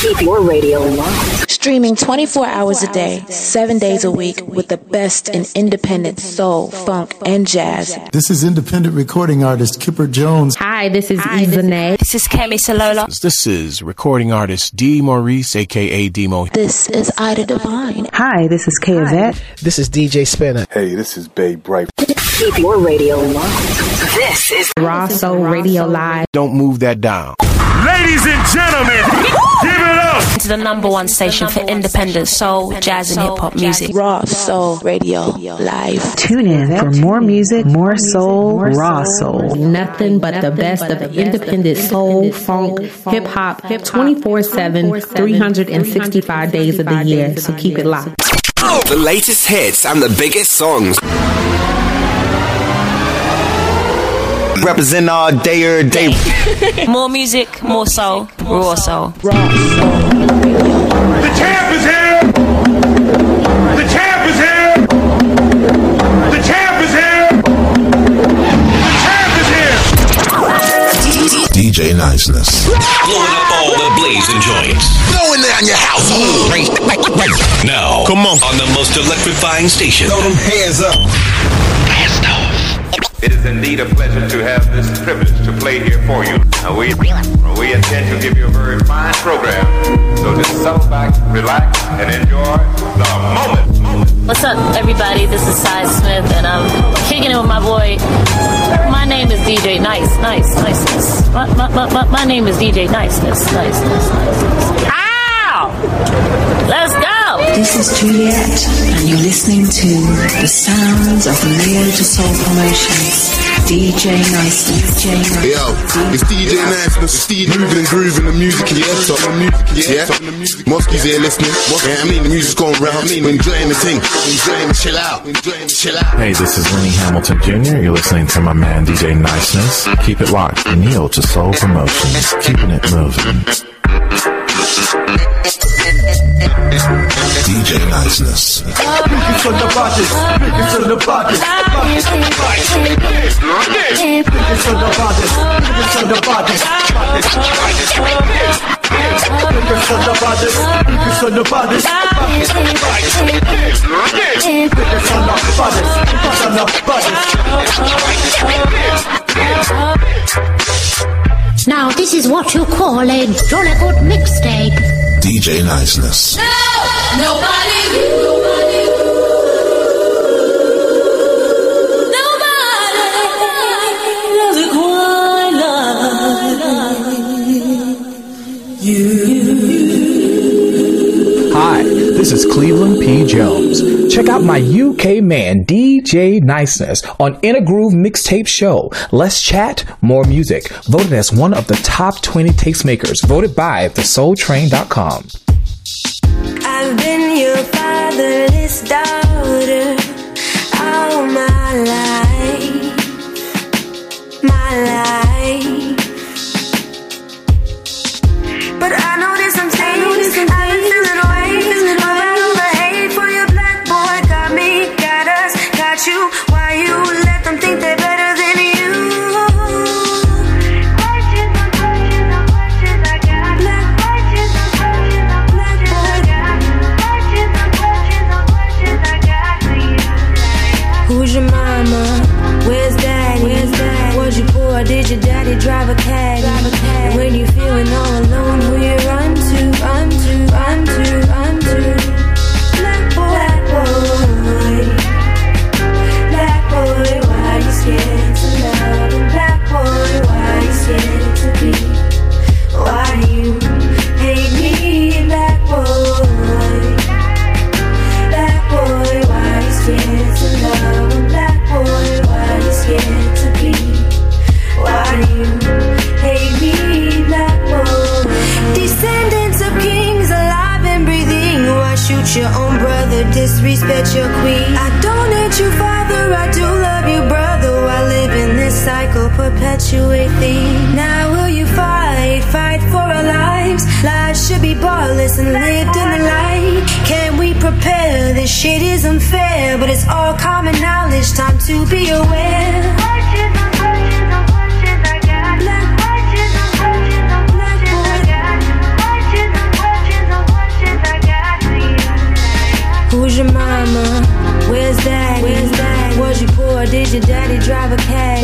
Keep your radio locked. Streaming 24 hours a day, 7 days a week with the best in independent soul, funk, and jazz. This is independent recording artist Kipper Jones. Hi, this is Izane. This is Kemi Salola. This is recording artist D. Maurice, aka Demo. This is Ida Divine. Hi, this is Kay Yvette. This is DJ Spinner. Hey, this is Babe Bright. Keep your radio locked. This is Raw Soul Radio Live. Don't move that down. Ladies and gentlemen, give it up to the number one station for independent soul, jazz, and hip hop music. Raw Soul Radio Live. Tune in for more music, more soul, raw soul. Nothing but the best of independent soul, funk, hip hop, 24 7, 365 days of the year. So keep it locked. The latest hits and the biggest songs. Represent all day or day. more music, more soul, raw soul. Raw soul. The champ is here. The champ is here. The champ is here. The champ is here. DJ Niceness. Blowing up all the blazing joints. Blowing down your household. Now, come on. On the most electrifying station. Throw them hands up. Blast off. It is indeed a pleasure to have this privilege to play here for you. Now we, we intend to give you a very fine program. So just settle back, relax, and enjoy the moment. moment. What's up, everybody? This is Cy Smith, and I'm kicking it with my boy. My name is DJ Nice, Nice, Niceness. My, my, my, my, my name is DJ Niceness, Niceness, Niceness. Ow! Let's go! This is Juliet, and you're listening to the sounds of Neo to Soul Promotions. DJ Nice, DJ Nice. Yo, it's DJ Nice, it's DJ moving and grooving the music, yeah. So the music, yeah. Mosky's here listening. Yeah, I mean the music's going round. I mean enjoying the thing, enjoying the chill out, enjoying the chill out. Hey, this is Lenny Hamilton Jr. You're listening to my man DJ Niceness. Keep it locked. Neo to Soul Promotions, keeping it moving. DJ Niceness. Speakers on the body, speakers on the body. Speakers on the body, speakers on the. Now this is what you call a jolly good mixtape. DJ Niceness. No, nobody. This is Cleveland P. Jones. Check out my UK man, DJ Niceness, on Inner Groove Mixtape Show. Less chat, more music. Voted as one of the top 20 tastemakers. Voted by thesoultrain.com. I've been your fatherless daughter Disrespect your queen. I don't hate you, father. I do love you, brother. Why live in this cycle, perpetuating? Now will you fight, fight for our lives? Lives should be barless and lived in the light. Can we prepare? This shit is unfair, but it's all common knowledge. Time to be aware. daddy drive a cab.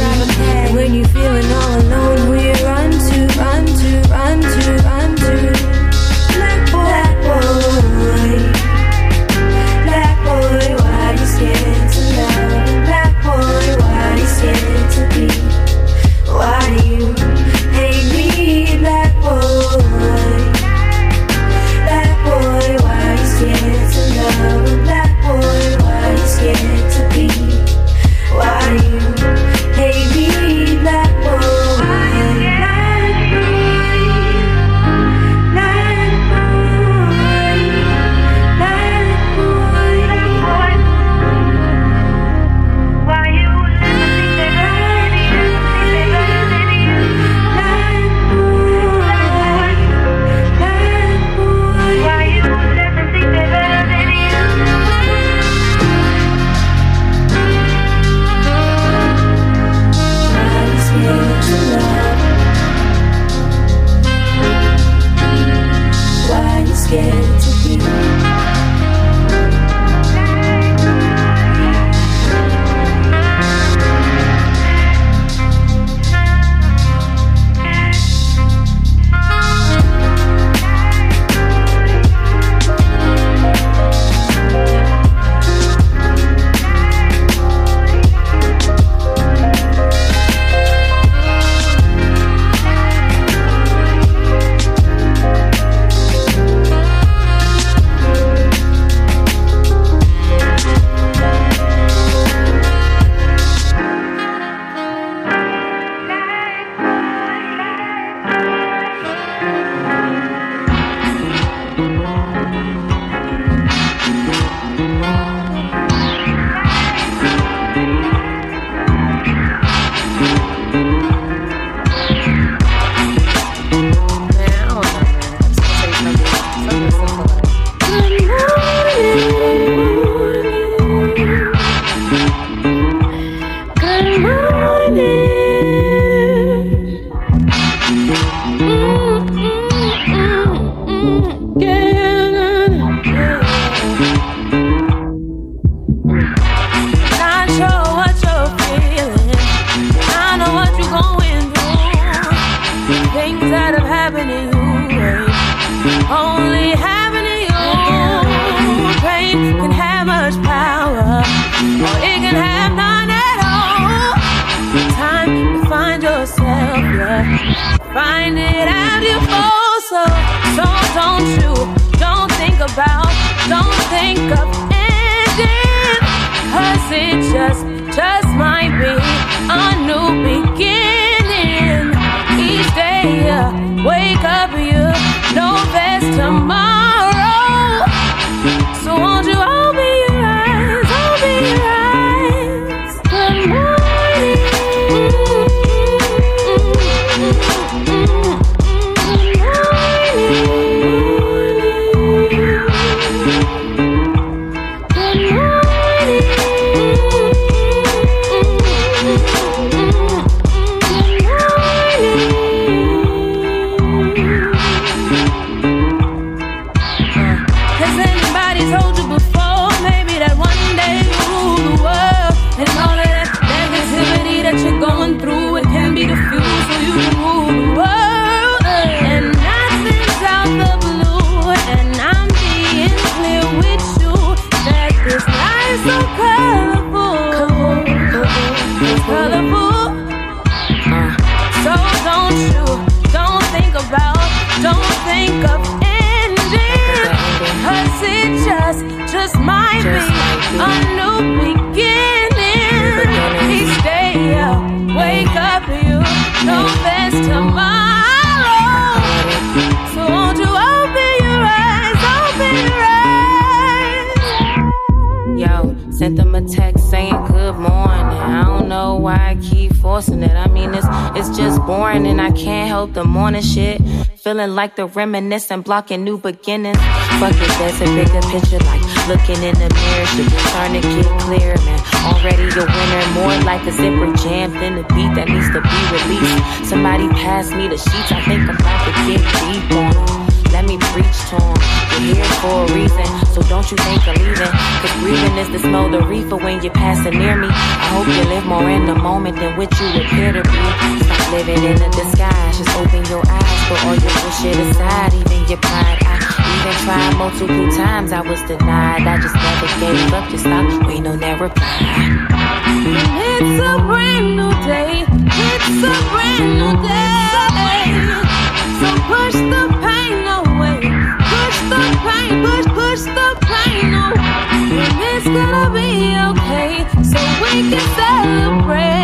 Feeling like the reminiscent, blocking new beginnings. Fuck it, there's a bigger picture. Like looking in the mirror, shit starting to get clear, man. Already a winner, more like a zipper jam than the beat that needs to be released. Somebody pass me the sheets, I think I'm about to get deep on. Let me preach to 'em. You're here for a reason, so don't you think of leaving. Cause breathing is the smell the reefer when you're passing near me. I hope you live more in the moment than what you appear to be. Living in a disguise, just open your eyes. Put all your bullshit aside, even your pride. I even tried multiple times, I was denied. I just never gave up, just stopped waiting on that reply. It's a brand new day. It's a brand new day. So push the pain away. Push the pain, push, push the pain away. It's gonna be okay. So we can celebrate.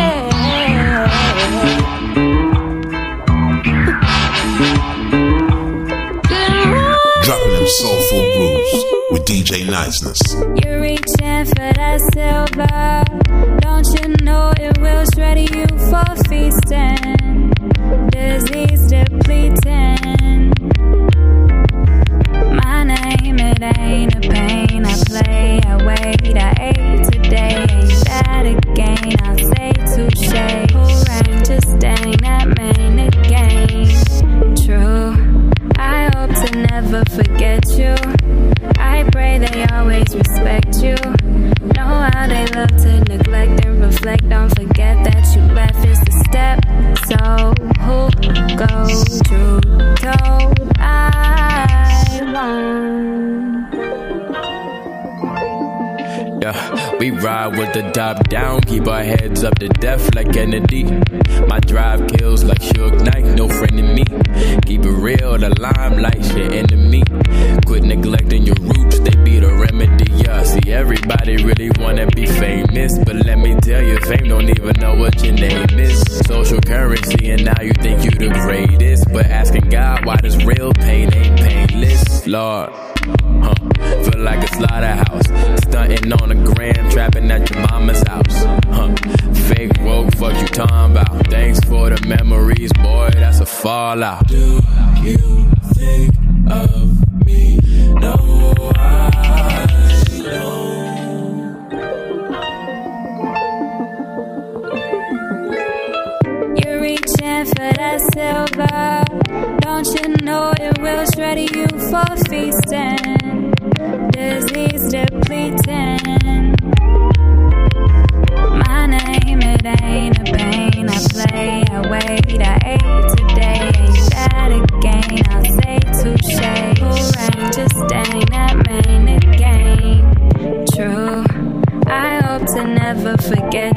Niceness. You're reaching for that silver. Don't you know it will shred you for feasting? Disease depleting. Forget you. I pray they always respect you. Know how they love to neglect and reflect. Don't forget that you left is the step. So who goes true told I won't. Yeah, we ride with the top down, keep our heads up to death like Kennedy. My drive kills like Suge Knight, no friend in me. Keep it real, the limelight, your enemy. Quit neglecting your roots, they be the remedy. Yeah, see, everybody really wanna be famous, but let me tell you, fame don't even know what your name is. Social currency, and now you think you the greatest, but asking God why this real pain ain't painless, Lord. Huh. Feel like a slaughterhouse. Stunting on the gram, trapping at your mama's house. Huh. Fake woke, fuck you talking about. Thanks for the memories, boy, that's a fallout. Do you think of me? No, I You're reaching for that silver. Don't you know it will shred you for feasting? Disease depleting. My name, it ain't a pain. I play, I wait, I forget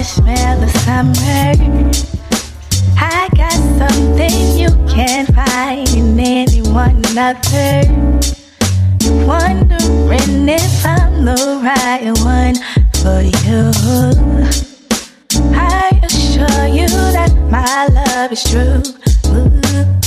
I smell the summer. I got something you can't find in anyone else. You're wondering if I'm the right one for you. I assure you that my love is true.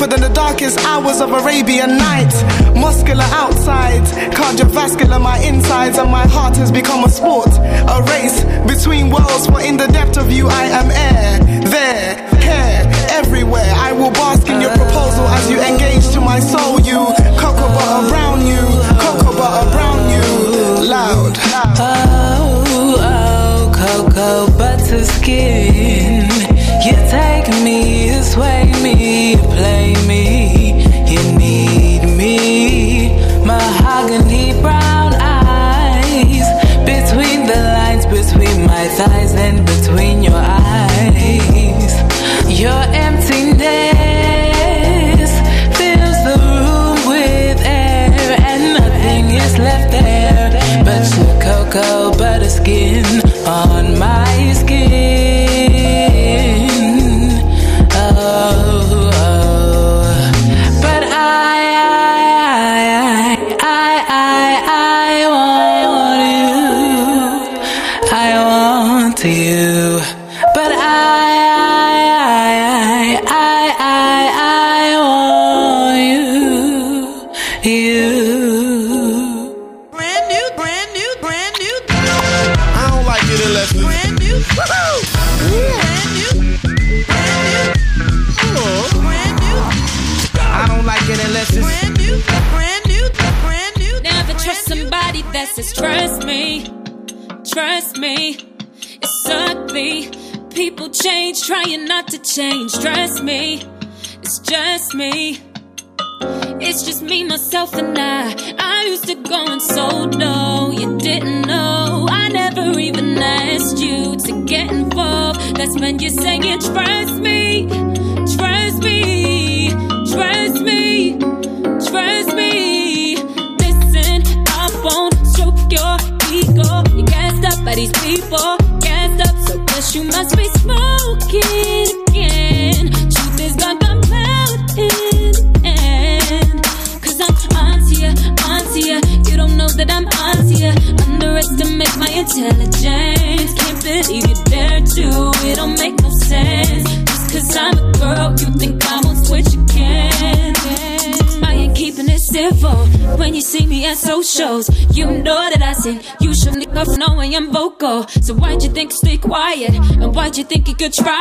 deeper than the darkest hours of Arabian night. Muscular outside, cardiovascular my insides, and my heart has become a sport, a race between worlds. For in the depth of you, I am air, there, here, everywhere. I will bask in your proposal as you engage to my soul. You cocoa butter brown, you cocoa butter brown, you loud. loud. Oh, oh, cocoa butter skin.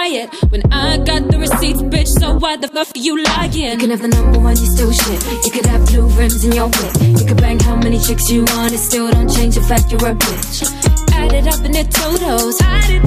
quiet when I got the receipts, bitch. So why the fuck are you lying? You can have the number one, you still shit. You could have blue rims in your whip. You could bang how many chicks you want, it still don't change the fact you're a bitch. Add it up in the totals. I did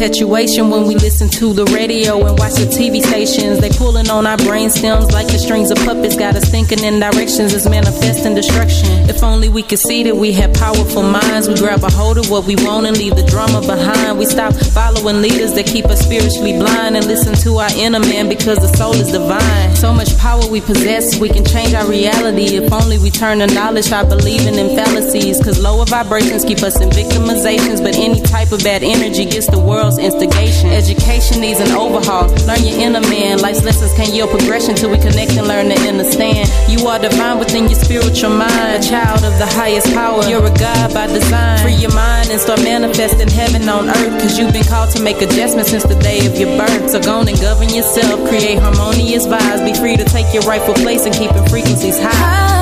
perpetuation when we live listen to the radio and watch the TV stations. They pulling on our brain stems like the strings of puppets. Got us thinking in directions that's manifesting destruction. If only we could see that we have powerful minds. We grab a hold of what we want and leave the drama behind. We stop following leaders that keep us spiritually blind and listen to our inner man because the soul is divine. So much power we possess, we can change our reality. If only we turn the knowledge I believing in in fallacies. Cause lower vibrations keep us in victimizations. But any type of bad energy gets the world's instigation. Education Education needs an overhaul. Learn your inner man. Life's lessons can yield progression till we connect and learn to understand. You are divine within your spiritual mind. A child of the highest power. You're a God by design. Free your mind and start manifesting heaven on earth. Cause you've been called to make adjustments since the day of your birth. So go and govern yourself. Create harmonious vibes. Be free to take your rightful place and keeping frequencies high.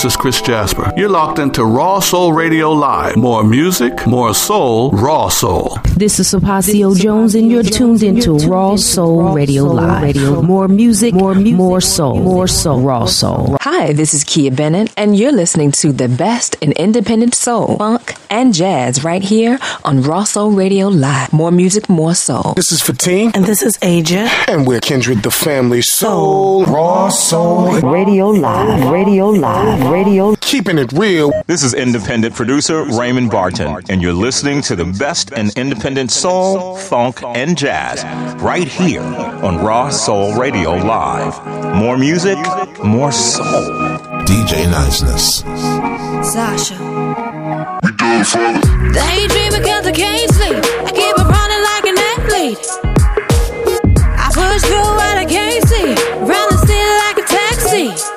This is Chris Jasper. You're locked into Raw Soul Radio Live. More music, more soul, raw soul. This is Sapasio Jones, and you're tuned into Raw Soul Radio Live. More music, more, music, more soul, more soul, raw soul. Hi, this is Kia Bennett, and you're listening to the best in independent soul, funk, and jazz right here on Raw Soul Radio Live. More music, more soul. This is Fatin. And this is Aja. And we're Kindred the Family Soul. soul. Raw Soul Radio Live. Radio Live. Radio. Keeping it real. This is independent producer Raymond Barton. And you're listening to the best in independent soul, funk, and jazz right here on Raw Soul Radio Live. More music, more soul. DJ Niceness. Sasha good cause I can't sleep. I keep running like an athlete. I push through what I can't see. Like a taxi.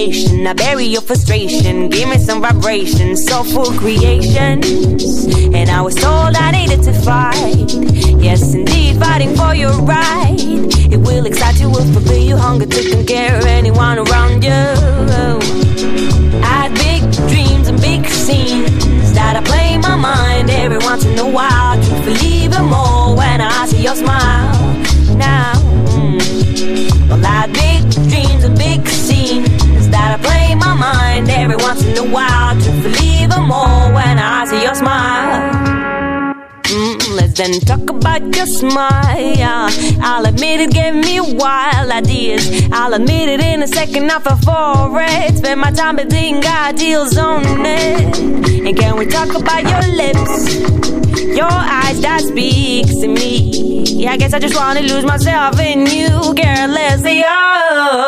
I bury your frustration. Give me some vibration, soulful creations. And I was told I needed to fight. Yes, indeed, fighting for your right. It will excite you, will fulfill your hunger to conquer anyone around you. I had big dreams and big scenes that I play in my mind every once in a while. Believe it more when I see your smile. Now, mm, well, I had big dreams and big scenes play my mind every once in a while. To believe more when I see your smile. Mm, let's then talk about your smile. I'll admit it gave me wild ideas. I'll admit it in a second, I fell for it. Spend my time between ideals on it. And can we talk about your lips? Your eyes that speaks to me. Yeah, I guess I just wanna lose myself in you, carelessly. Oh.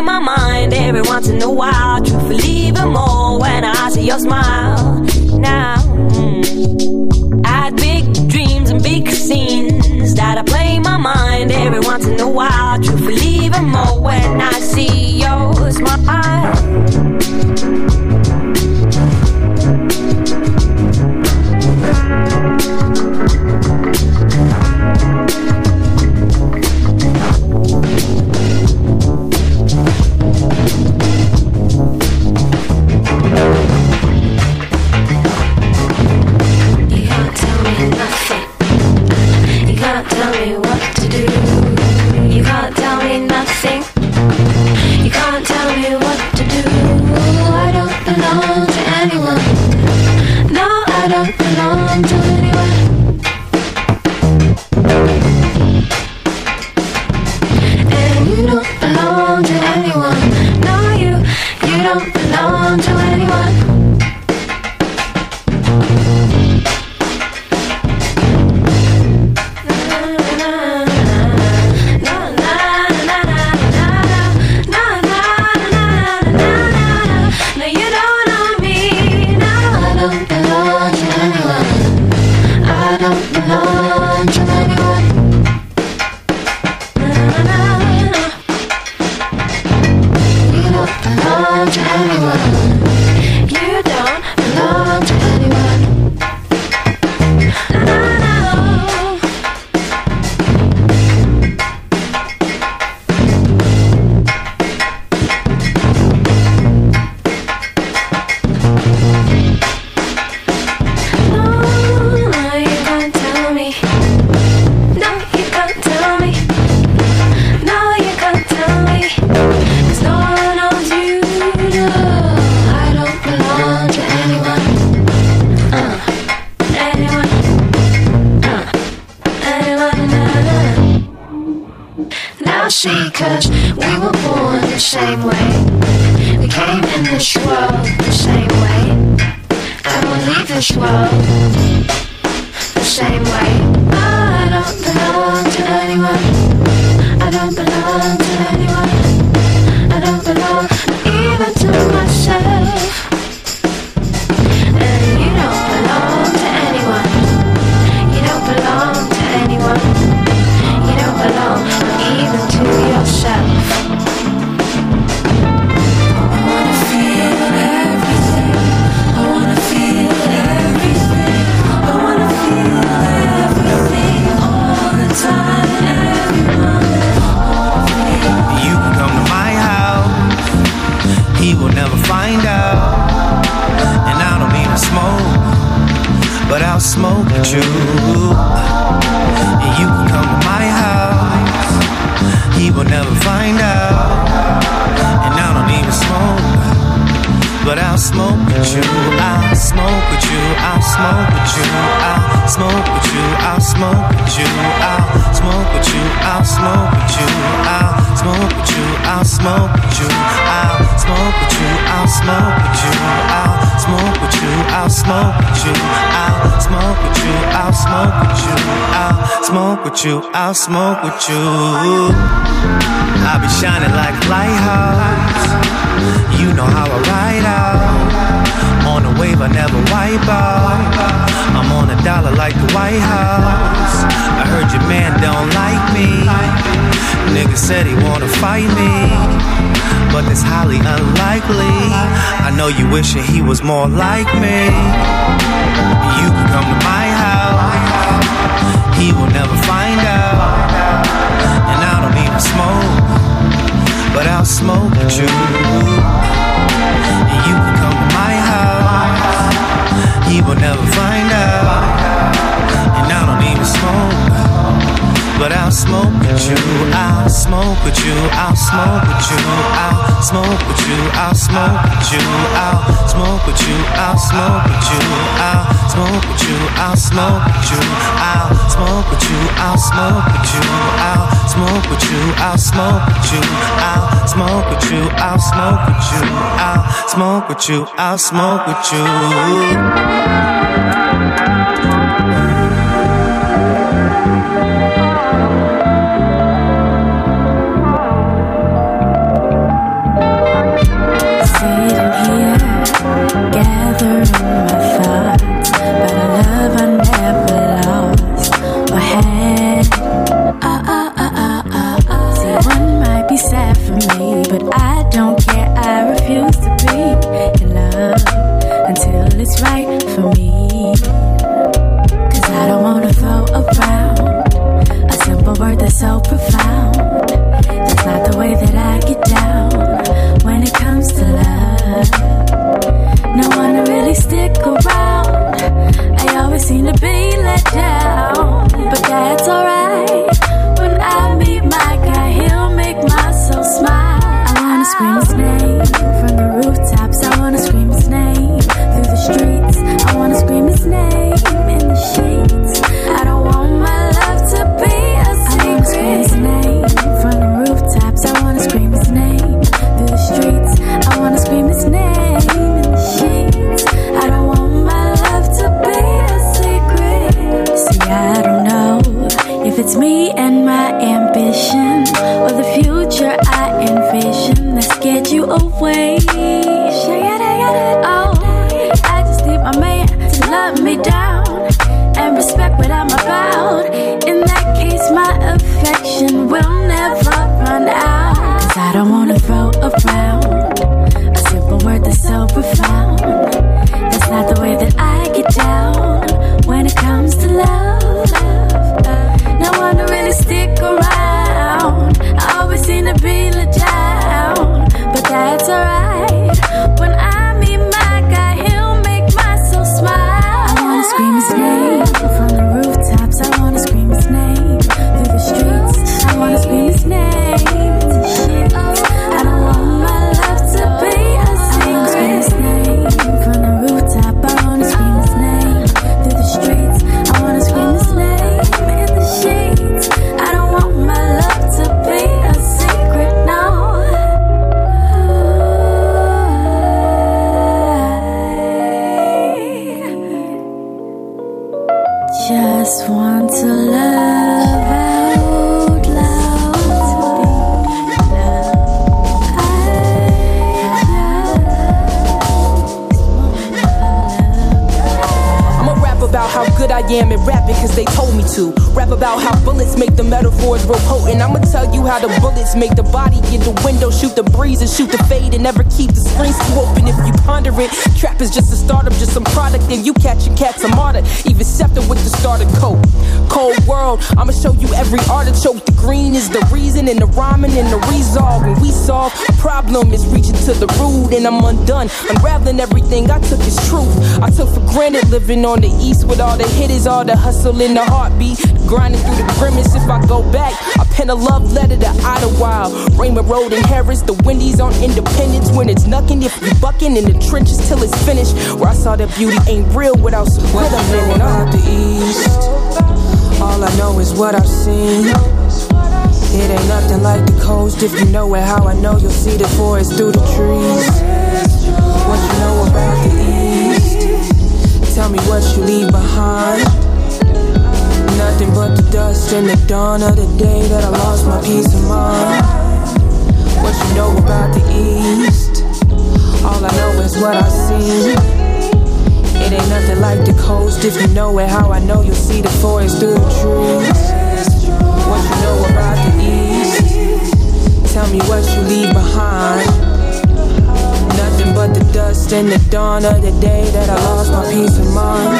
In my mind every once in a while. Truthfully, even more when I see your smile. Now, never find out. And I don't even smoke, but I'll smoke with you. I'll smoke with you. I'll smoke with you. I'll smoke with you. I'll smoke with you. I'll smoke with you. I'll smoke with you. I'll smoke with you. I'll smoke with you. I'll smoke with you. I'll smoke with you. I'll smoke with you. I'll smoke with you. I'll smoke with you. I'll smoke with you. I'll smoke with you. I'll smoke with you. I'll be shining like lighthouse. You know how I ride out. On a wave, I never wipe out. I'm on a dollar like the White House. I heard your man don't like me. Nigga said he wanna fight me. But that's highly unlikely. I know you wishing he was more like me. You can come to my house. He will never find out. And I don't even smoke but I'll smoke with you. You can come to my house. He will never find out. And I don't even smoke, but I'll smoke with you. I'll smoke with you. I'll smoke with you. I'll smoke with you. I'll smoke with you. I'll smoke with you. I'll smoke with you. I'll smoke with you. I'll smoke with you. I'll smoke with you. I'll smoke with you. I'll smoke with you. I'll smoke with you. I'll smoke with you. I'll smoke with you. I'll smoke with you. I'll smoke with you. And I'm undone. Unraveling everything I took as truth. I took for granted living on the east with all the hitters, all the hustle in the heartbeat. Grinding through the grimace if I go back. I pen a love letter to Idlewild. Raymond Road in Harris, the Wendy's on Independence. When it's knucking, if you bucking in the trenches till it's finished. Where I saw that beauty ain't real without some rhythm in it. about the East, all I know is what I've seen. It ain't nothing like the coast. If you know it, how I know you'll see the forest through the trees. What you know about the East? Tell me what you leave behind. Nothing but the dust and the dawn of the day that I lost my peace of mind. What you know about the East? All I know is what I see. It ain't nothing like the coast. If you know it, how I know you'll see the forest through the trees. Tell me what you leave behind. Nothing but the dust and the dawn of the day that I lost my peace of mind.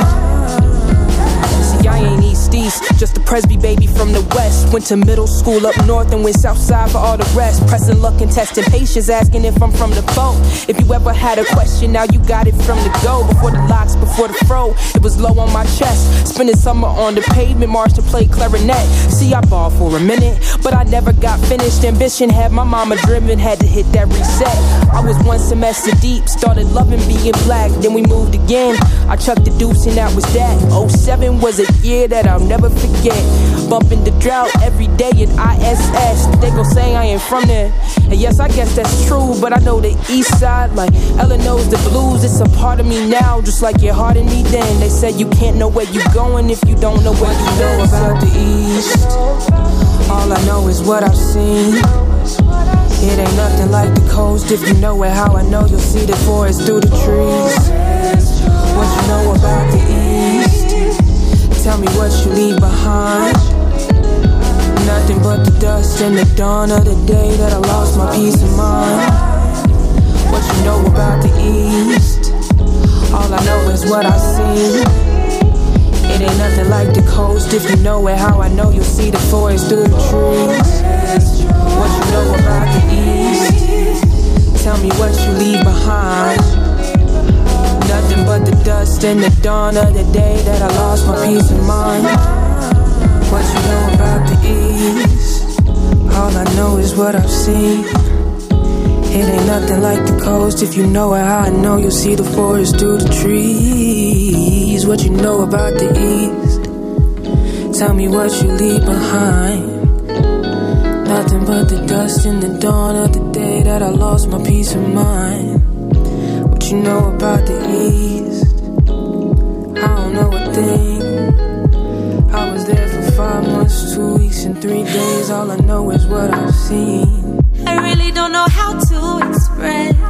See, I ain't Just a Presby baby from the West. Went to middle school up north and went south side for all the rest. Pressing luck and testing patience, asking if I'm from the boat. If you ever had a question, now you got it from the go. Before the locks, before the fro, it was low on my chest. Spending summer on the pavement, marched to play clarinet. See, I balled for a minute, but I never got finished. Ambition had my mama driven, had to hit that reset. I was one semester deep, started loving being black. Then we moved again. I chucked the deuce and that was that. 07 was a year that I'll never forget. Bumping the drought every day in ISS. They gon' say I ain't from there. And yes, I guess that's true, but I know the east side, like Ella knows the blues. It's a part of me now, just like your heart in me then. They said you can't know where you going if you don't know where you know about the east. All I know is what I've seen. It ain't nothing like the coast. If you know it, how I know you'll see the forest through the trees. What you know about the east? Tell me what you leave behind. Nothing but the dust and the dawn of the day that I lost my peace of mind. What you know about the east? All I know is what I see. It ain't nothing like the coast. If you know it, how I know you'll see the forest through the trees. What you know about the east? Tell me what you leave behind. Nothing but the dust and the dawn of the day that I lost my peace of mind. What you know about the east? All I know is what I've seen. It ain't nothing like the coast. If you know it, how I know you'll see the forest through the trees. What you know about the east? Tell me what you leave behind. Nothing but the dust in the dawn of the day that I lost my peace of mind. You know about the east? I don't know a thing. I was there for five months, two weeks, and three days. All I know is what I've seen. I really don't know how to express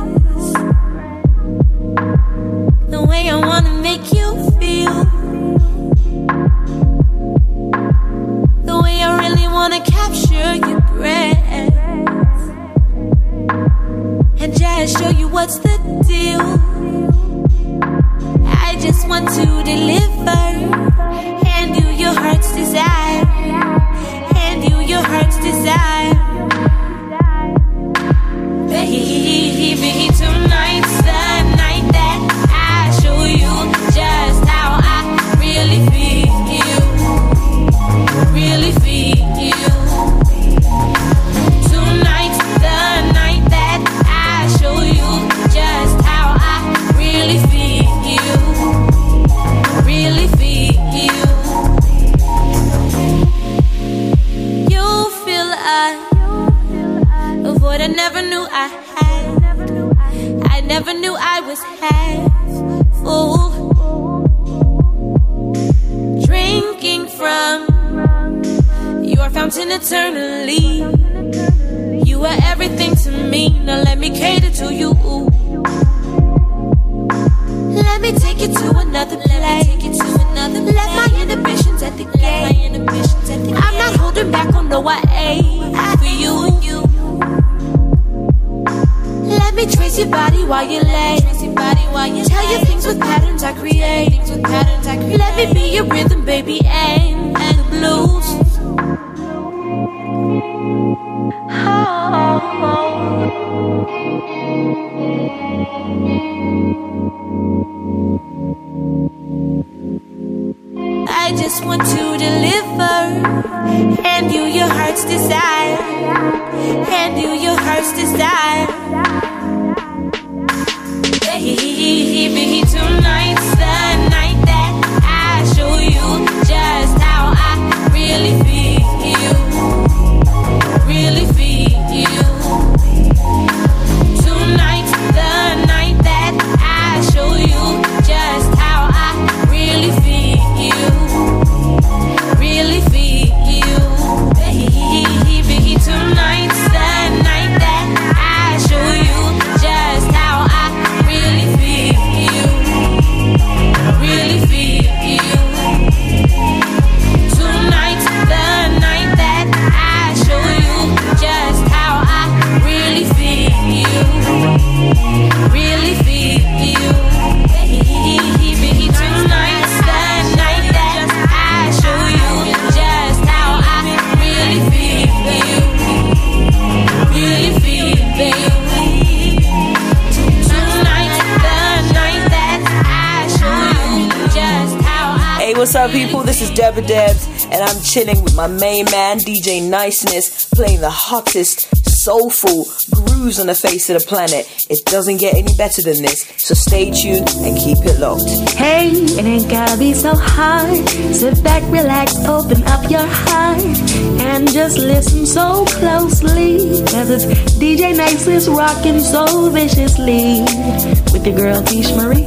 DJ Niceness, playing the hottest, soulful grooves on the face of the planet. It doesn't get any better than this, so stay tuned and keep it locked. Hey, it ain't gotta be so hard. Sit back, relax, open up your heart, and just listen so closely. Cause it's DJ Niceness rocking so viciously with your girl Tish Marie.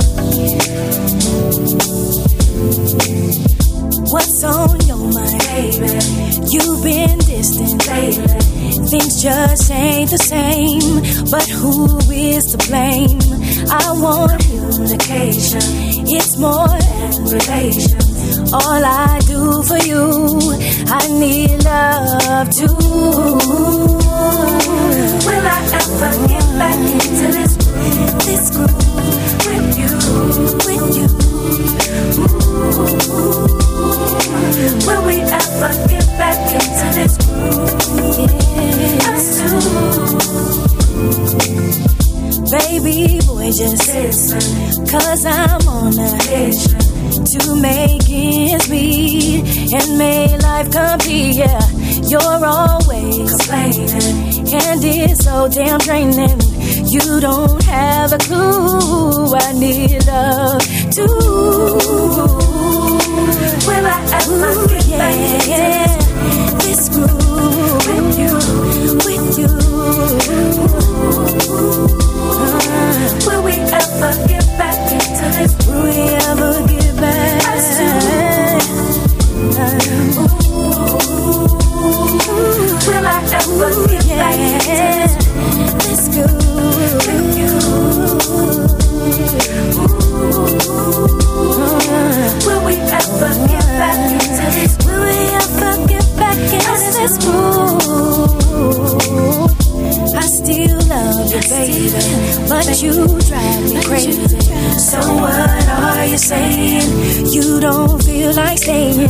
What's on your mind, baby? You've been distant lately. Things just ain't the same. But who is to blame? I want communication. It's more than relation. All I do for you, I need love too. Will I ever get back into this? This groove with you, with you. Will we ever get back into this groove? Us two. Baby boy, just listen. Cause I'm on a mission to make ends meet and make life complete. Yeah, you're always complaining, and it's so damn draining. You don't have a clue. I need love too. Will I ever get back into this groove with you? With you. Will we ever get back into this? Will we ever get back? Will I ever get back into this groove with you? will we ever get back in this mood? I still love you, baby, but you drive me crazy. So what are you saying? You don't feel like staying.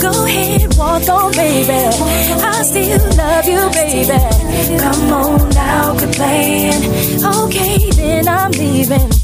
Go ahead, walk on, baby. I still love you, baby. Come on now, complain. Okay, then I'm leaving.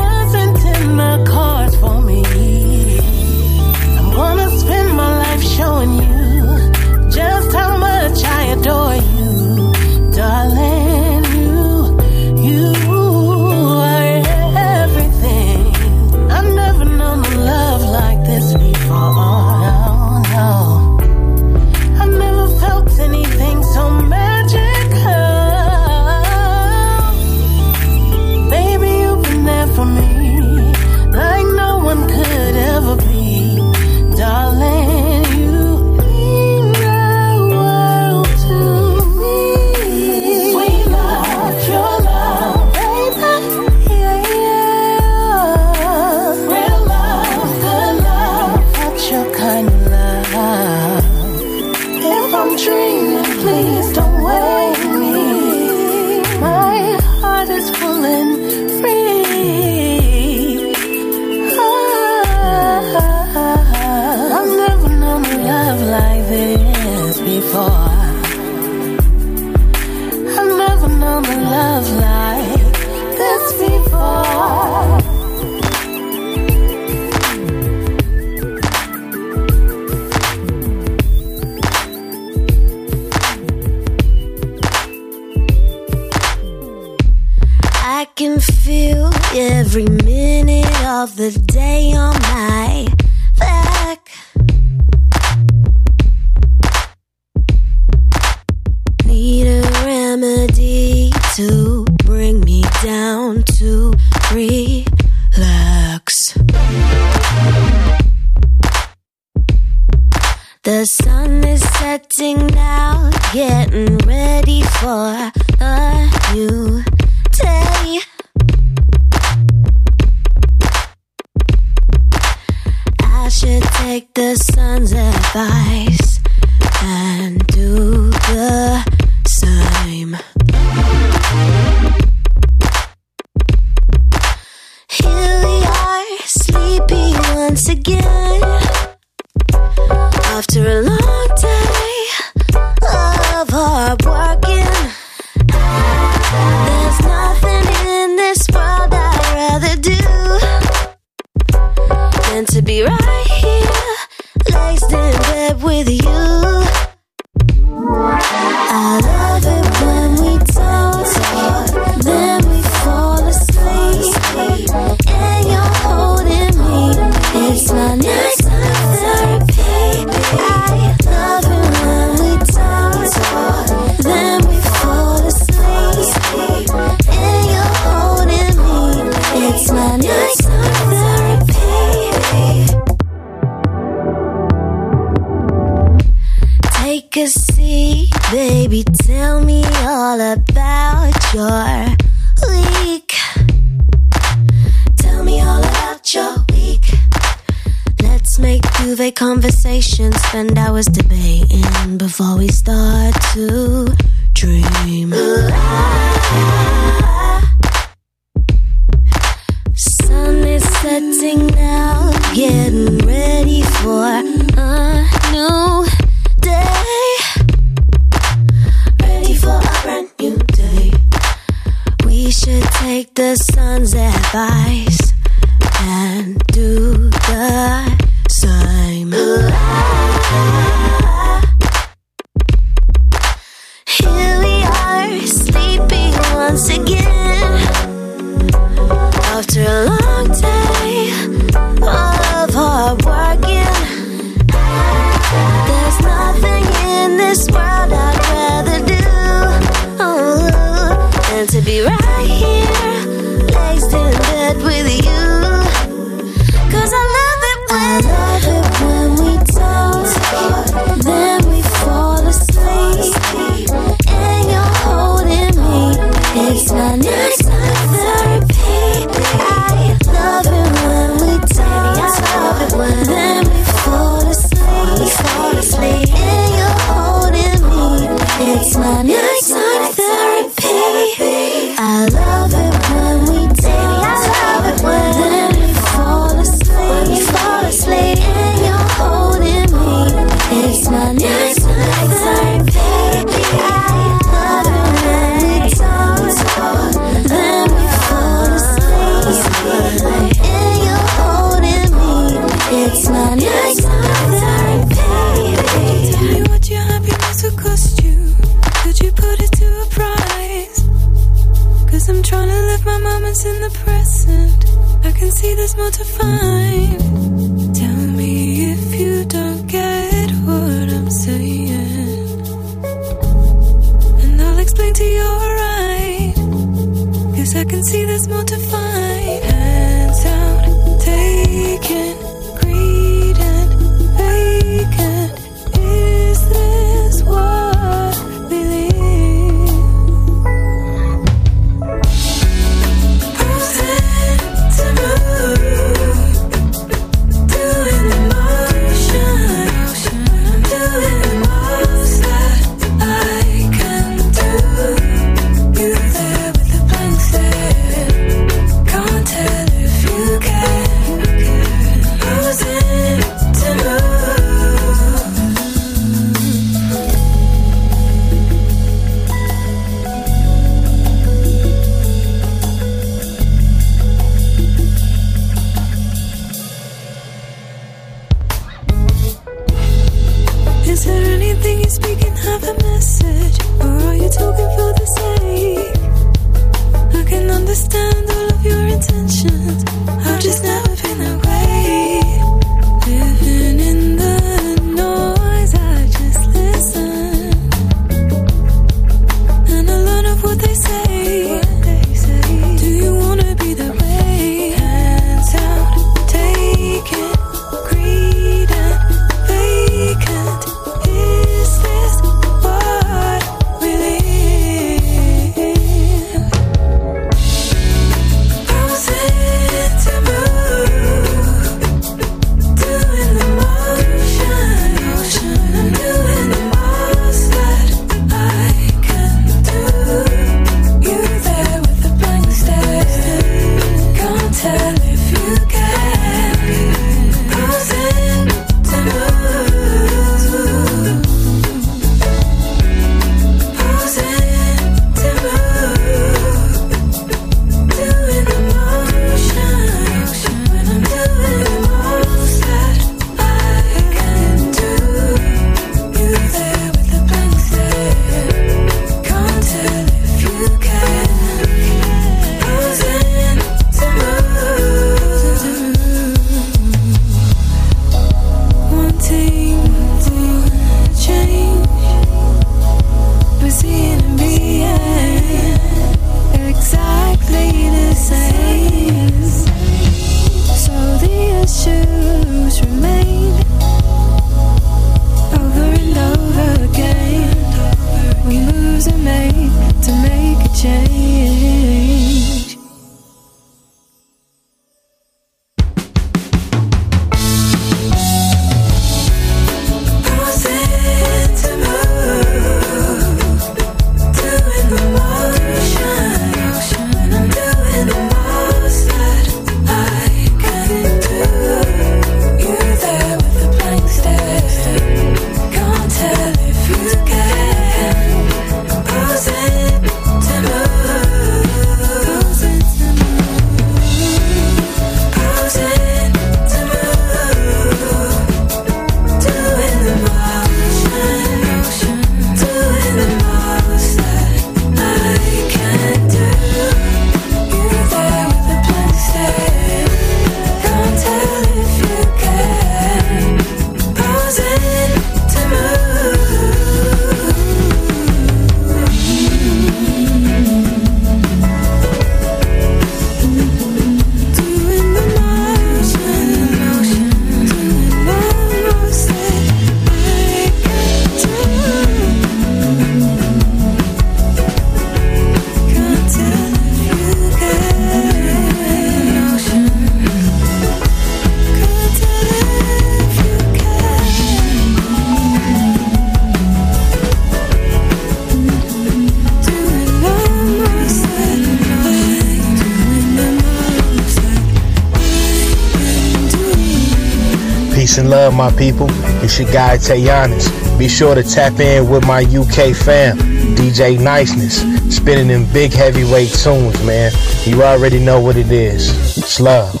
up, my people? It's your guy Tayanis. Be sure to tap in with my UK fam, DJ Niceness, spinning them big heavyweight tunes, man. You already know what it is. It's love.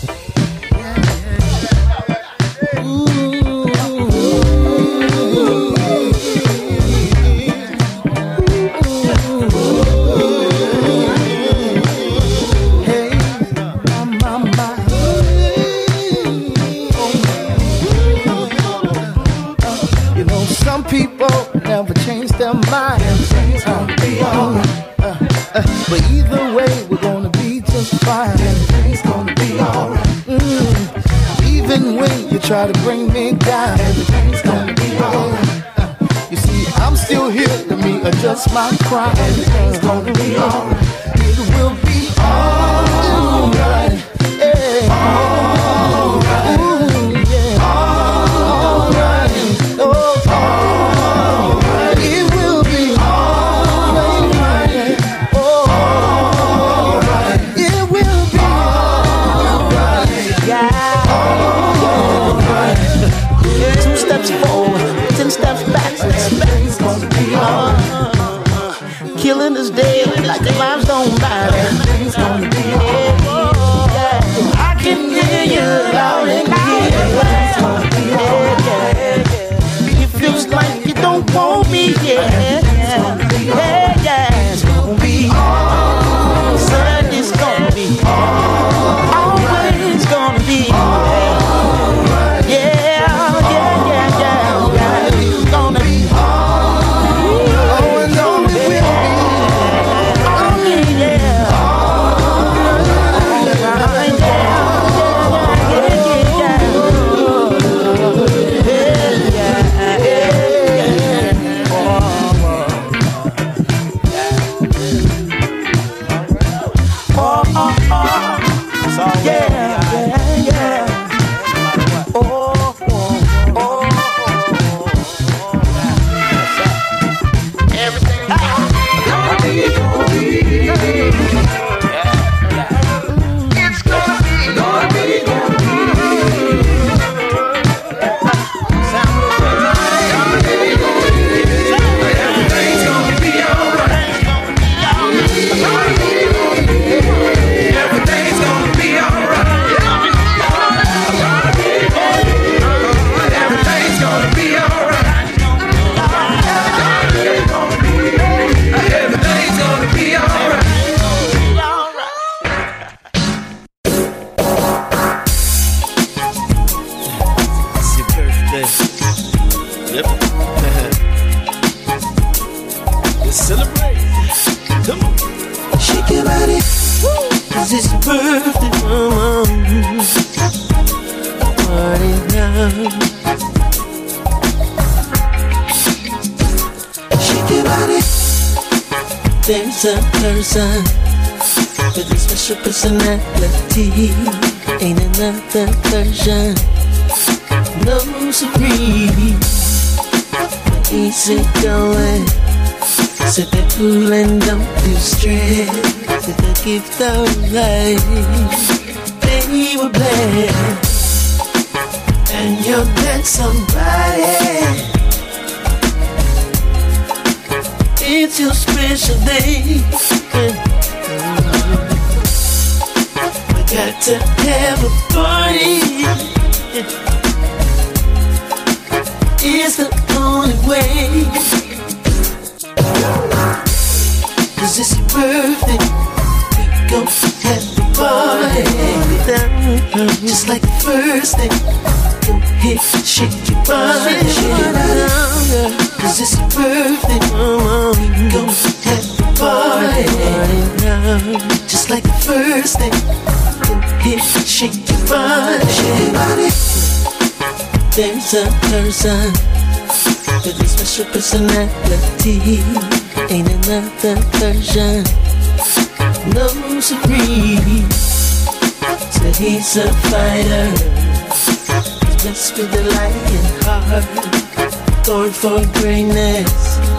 for greatness.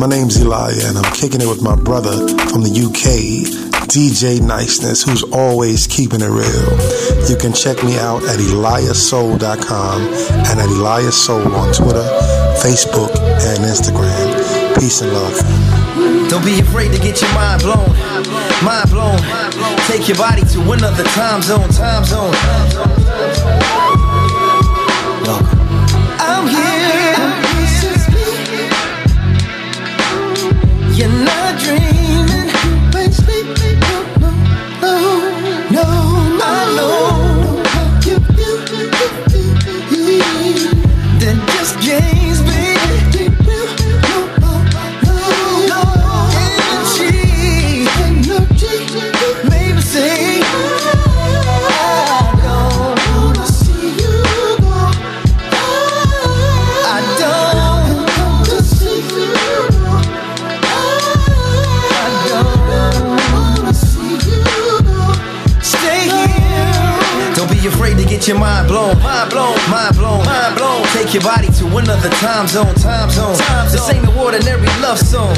My name's Elia, and I'm kicking it with my brother from the UK, DJ Niceness, who's always keeping it real. You can check me out at eliasoul.com and at eliasoul on Twitter, Facebook, and Instagram. Peace and love. Don't be afraid to get your mind blown. Mind blown. Take your body to another time zone. Time zone. Time zone. dreaming. Wait, sleep, no, no, no, no, my no. get your mind blown, mind blown, mind blown, mind blown. Take your body to another time zone, time zone. This ain't no ordinary love song.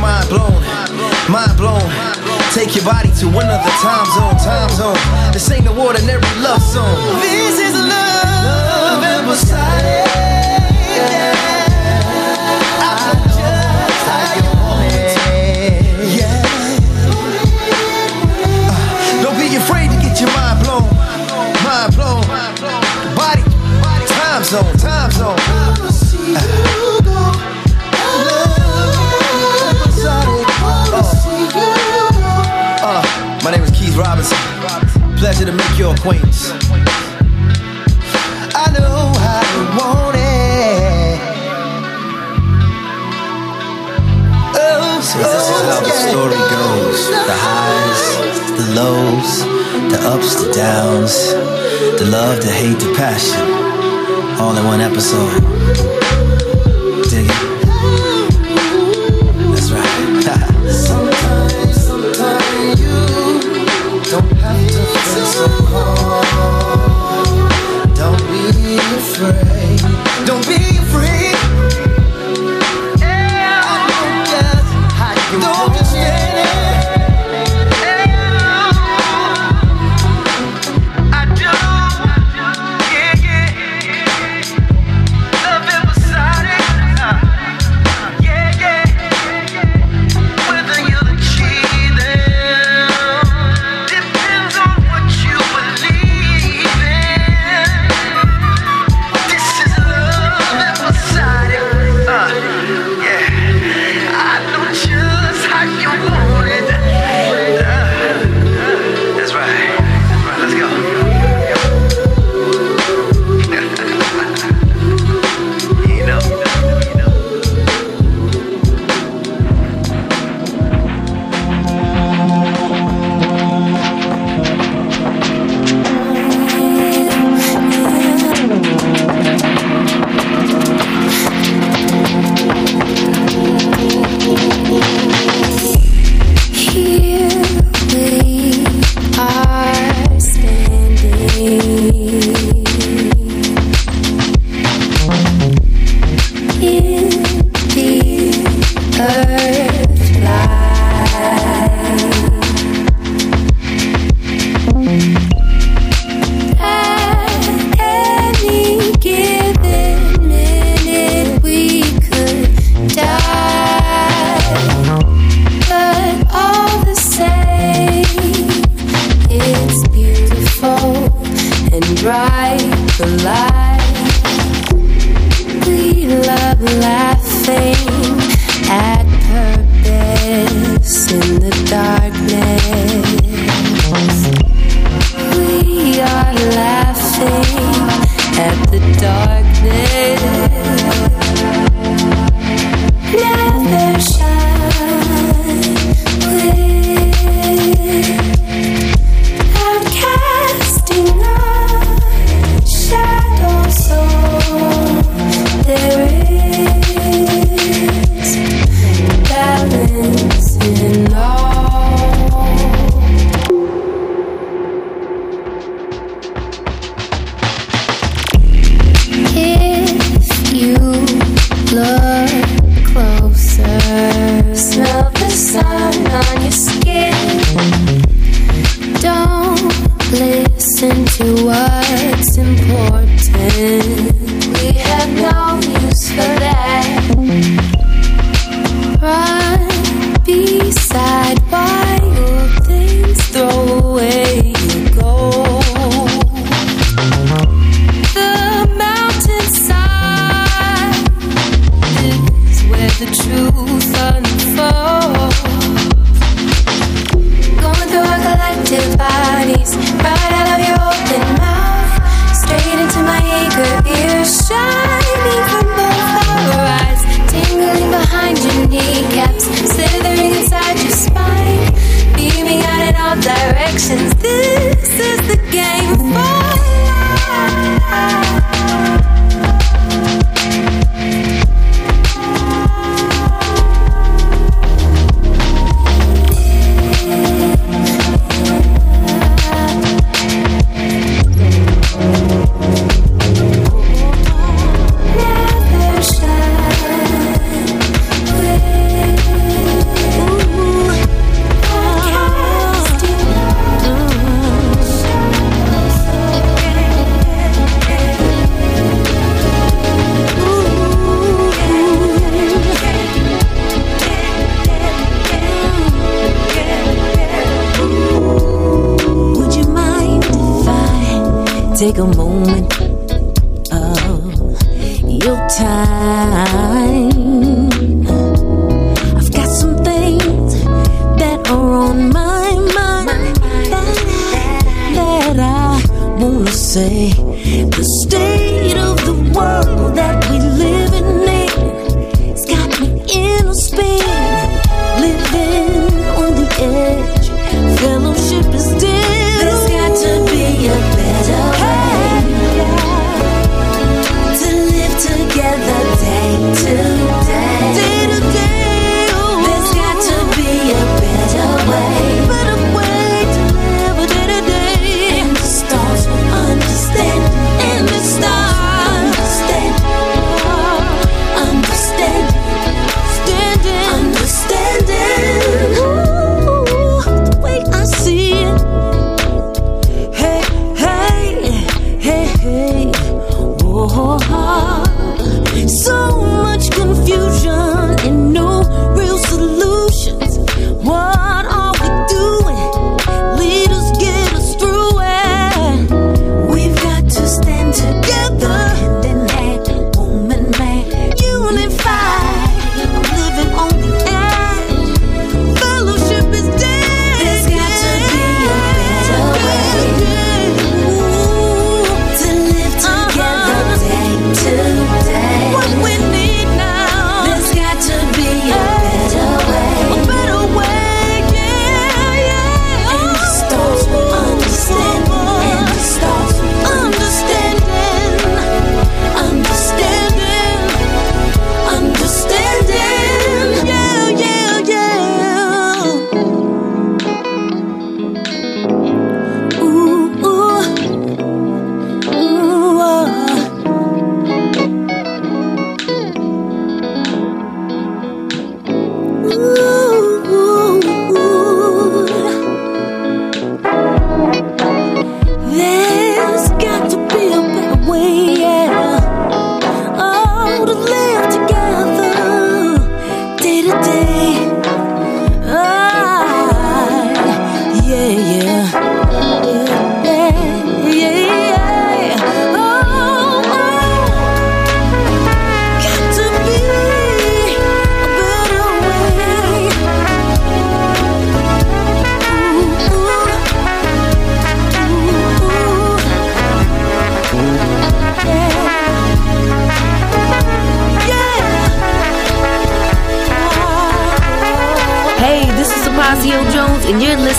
mind blown, mind blown. Take your body to another time zone, time zone. This ain't no ordinary love song. This is love, love and time zone, time pleasure to make your acquaintance. I know how you want it. Oh, so this is how the story goes the highs, the lows, the ups, the downs, the love, the hate, the passion, all in one episode.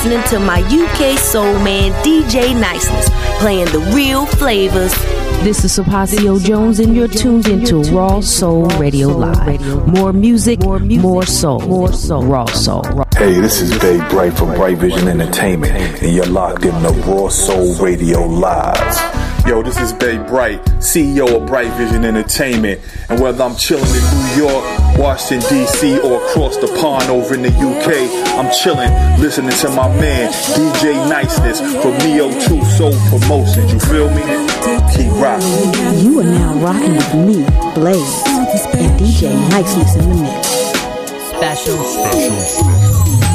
listening to my UK soul man, DJ Niceness, playing the real flavors. This is Sapasio Jones, and you're tuned into Raw Soul Radio Live. More music, more soul, more soul, raw soul. Hey, this is Dave Bright from Bright Vision Entertainment, and you're locked in the Raw Soul Radio Live. Yo, this is Bay Bright, CEO of Bright Vision Entertainment. And whether I'm chilling in New York, Washington, D.C., or across the pond over in the UK, I'm chilling, listening to my man, DJ Niceness from Neo to Soul Promotions. You feel me? Keep rocking. You are now rocking with me, Blaze, and DJ Niceness in the mix. Special. Special.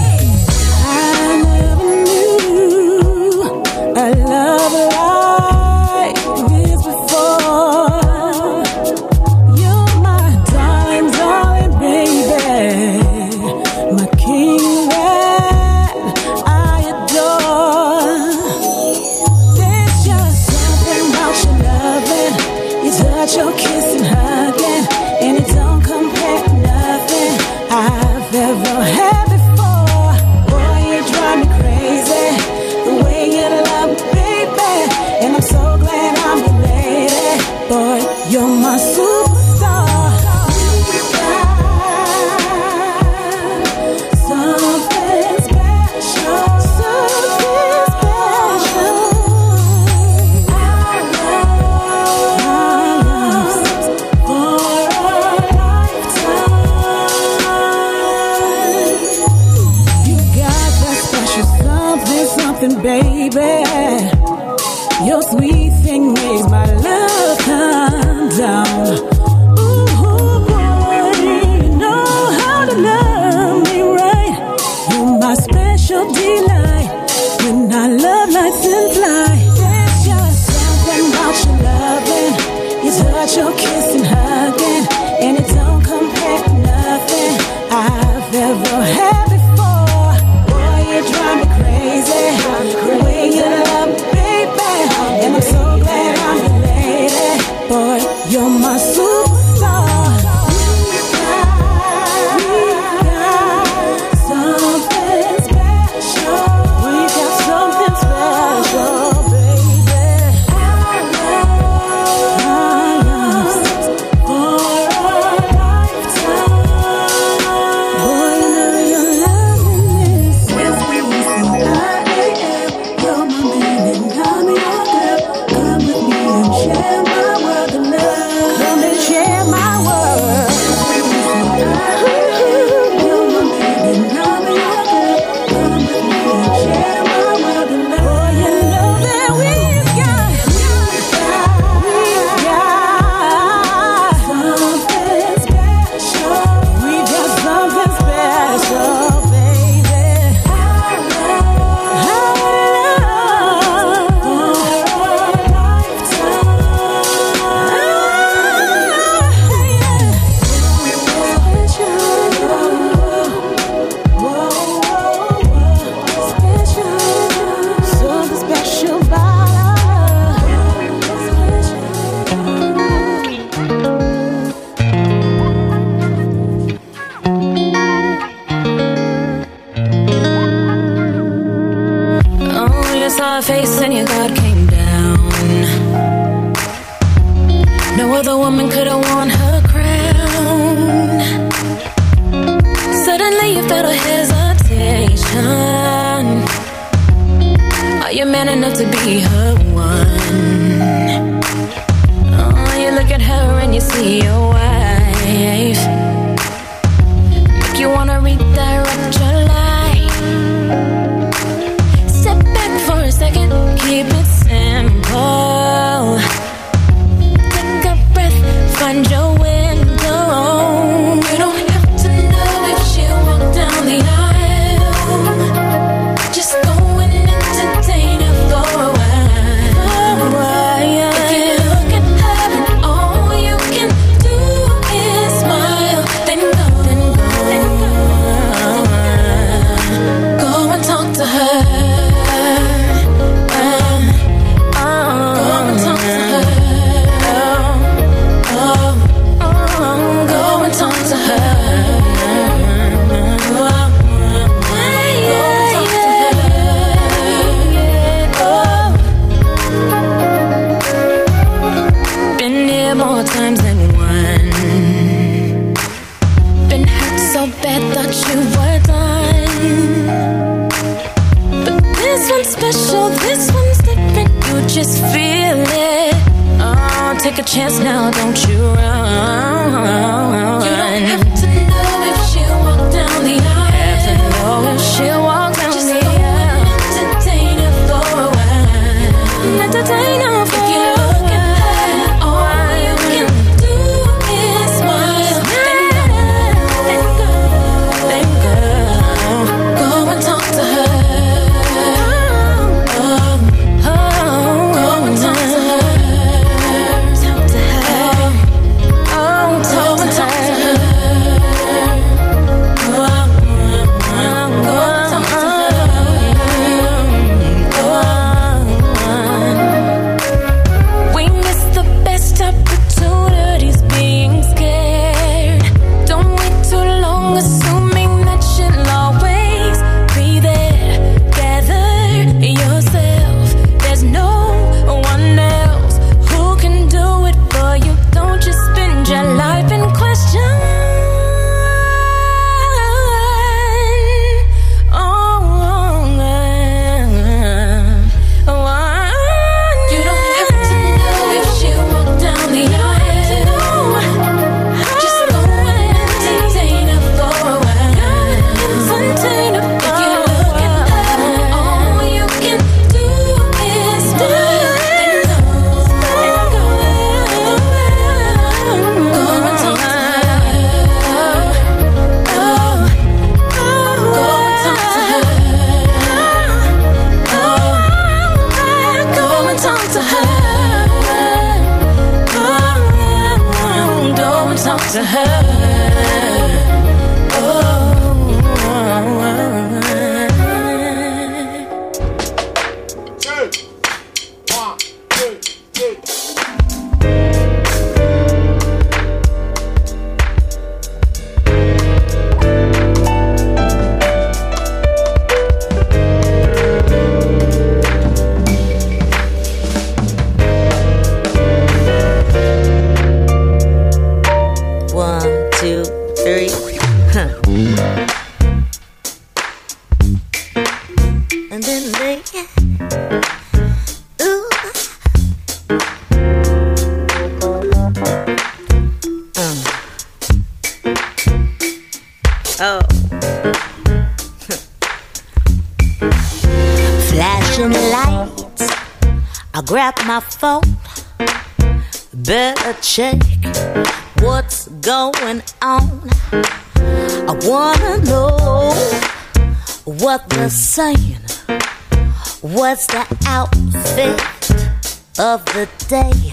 The day?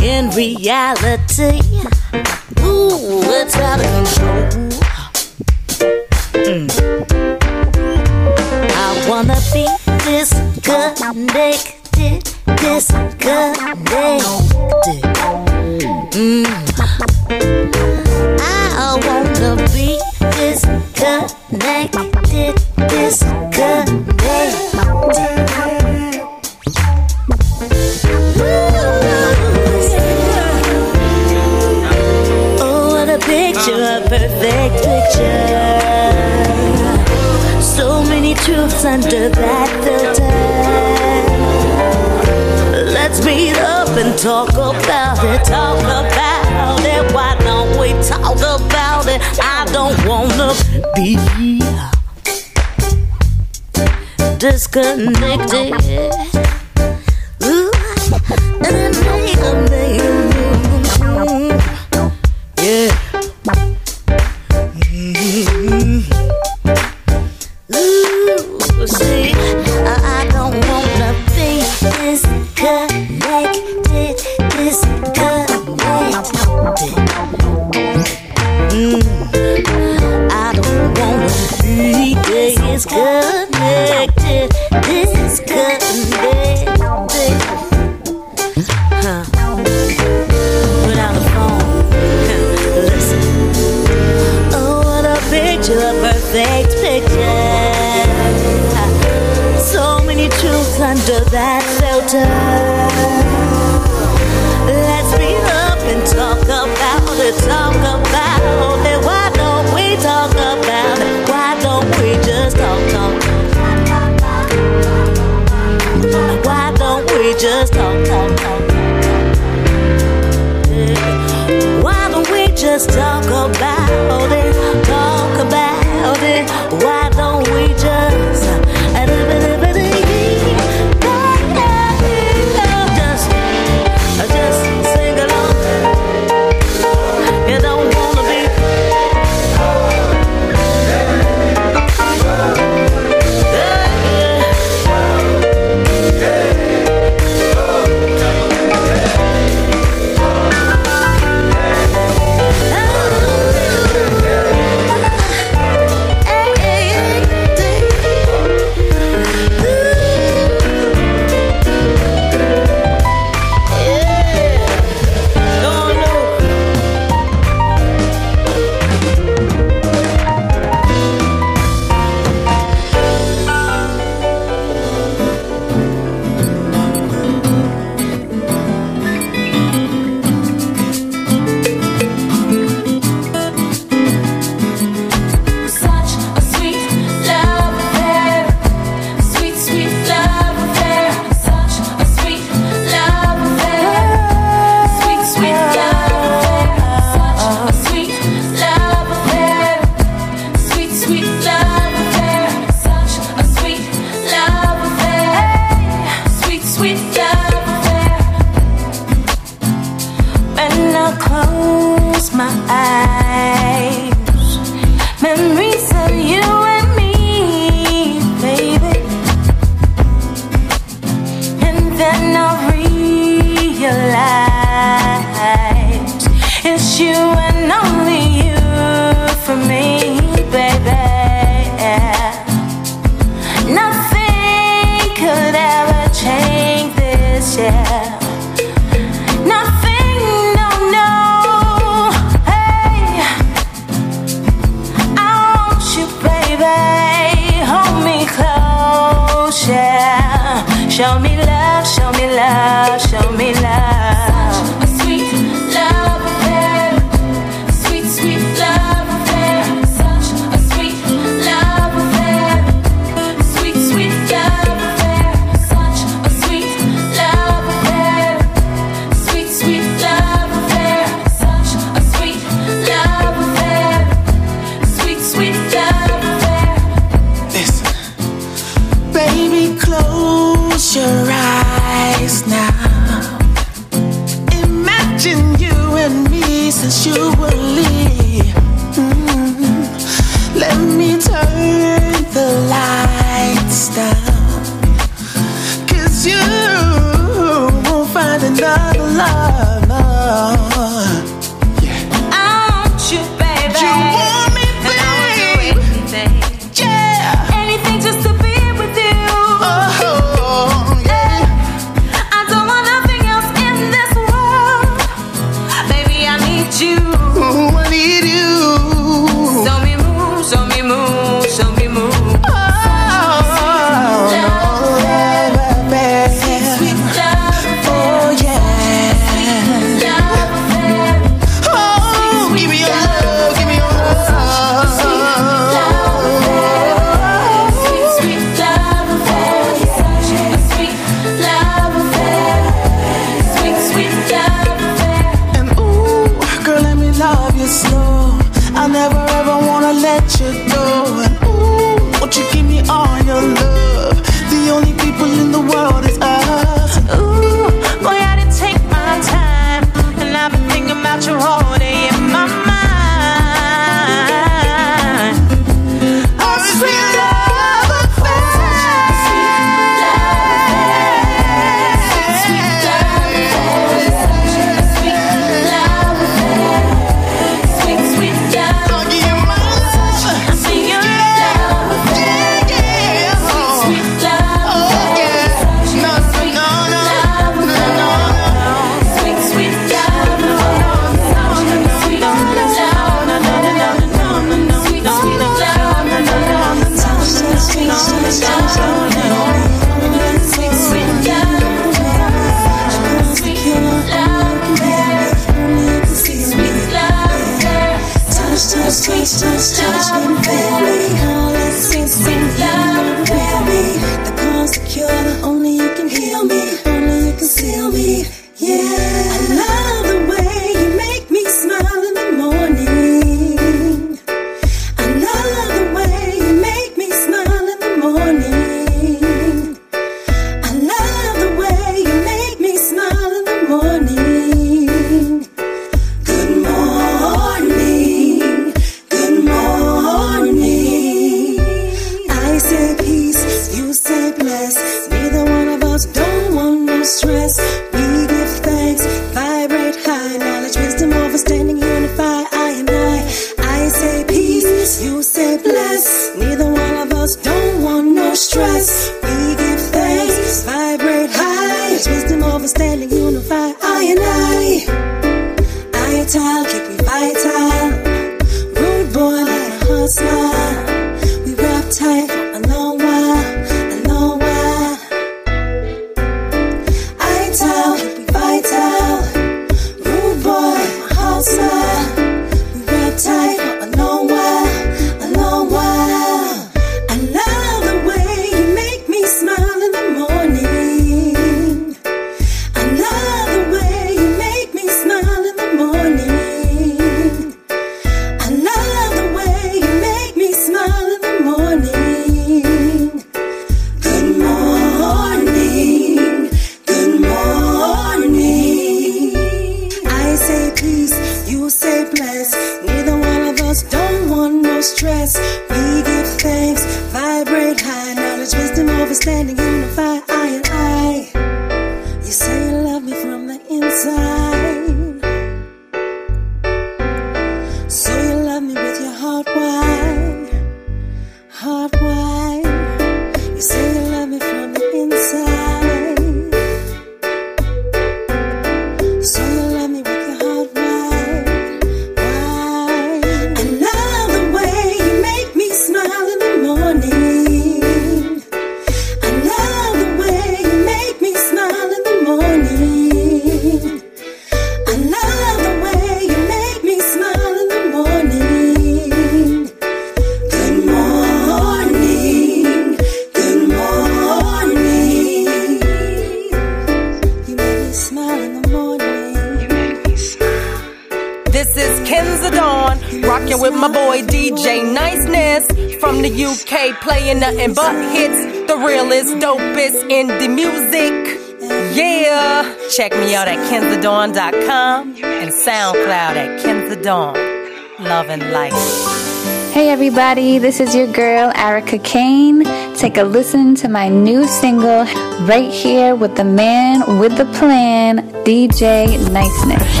this is your girl, Erica Kane. Take a listen to my new single right here with the man with the plan, DJ Niceness.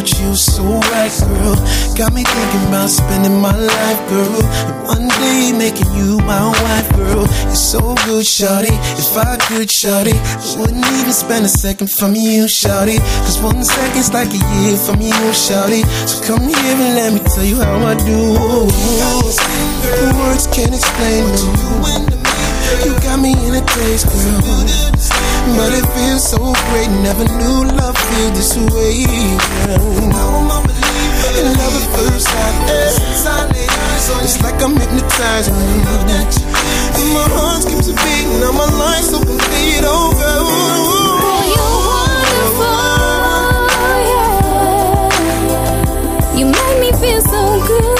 about you, so right, girl. Got me thinking about spending my life, girl. And one day making you my wife, girl. You're so good, shawty. If I could, shawty, I wouldn't even spend a second from you, shawty. Cause one second's like a year from you, shawty. So come here and let me tell you how I do. Words can't explain. What you, you got me in a daze, girl. But it feels so great, never knew love feel this way. Now I'm a believer. Love at first sight, yeah. It's like I'm hypnotized. And my heart keeps a beat, now my life's so complete oh girl. You're wonderful, yeah. You make me feel so good.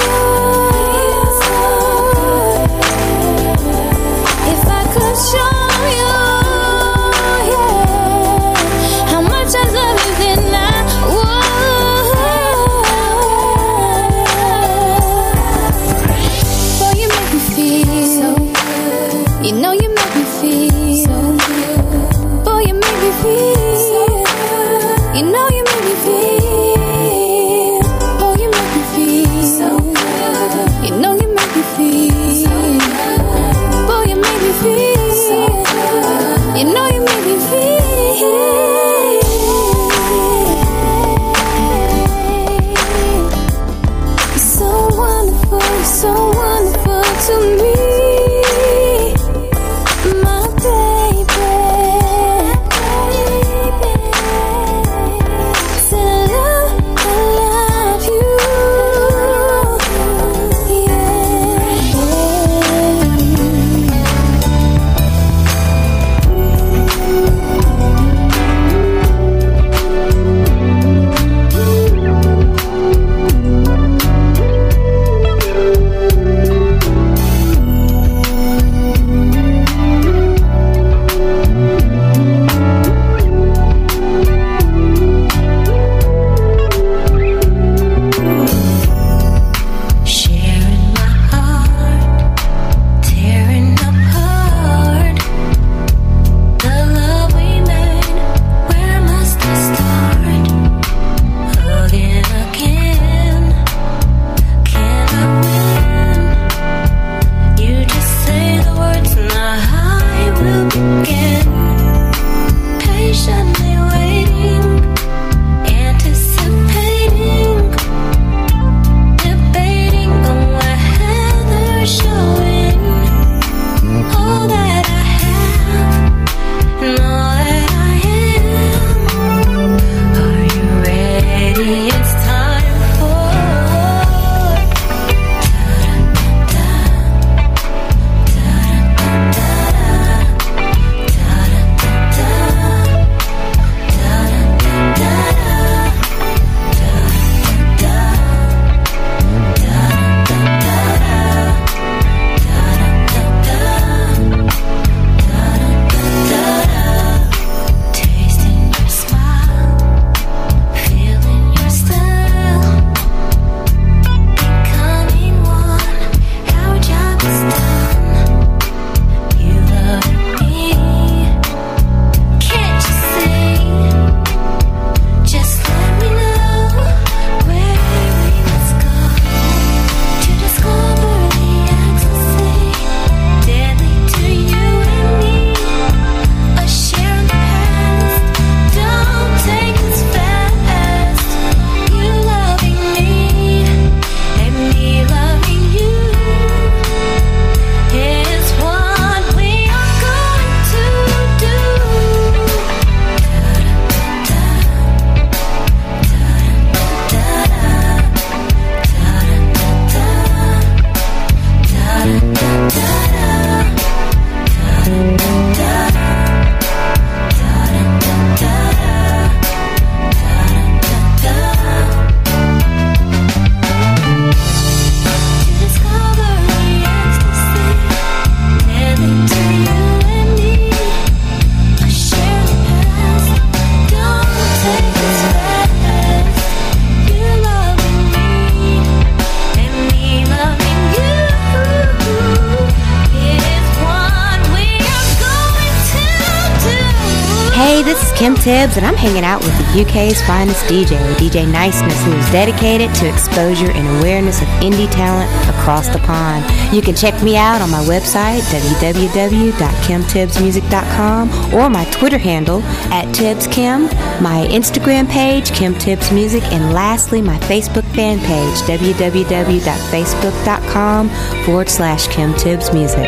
and I'm hanging out with the UK's finest DJ, DJ Niceness, who is dedicated to exposure and awareness of indie talent across the pond. You can check me out on my website, www.kimtibbsmusic.com, or my Twitter handle, at TibbsKim, my Instagram page, Kim Tibbs Music, and lastly, my Facebook fan page, www.facebook.com forward slash Kim Tibbs Music.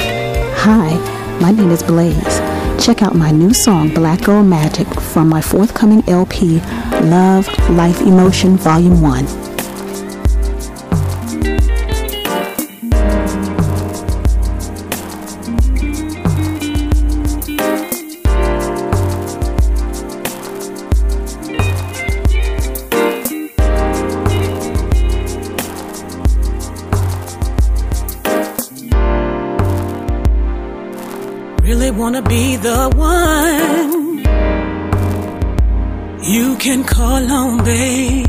Hi, my name is Blaze check out my new song, Black Girl Magic, from my forthcoming LP, Love, Life, Emotion, Volume 1. wanna be the one you can call on, babe.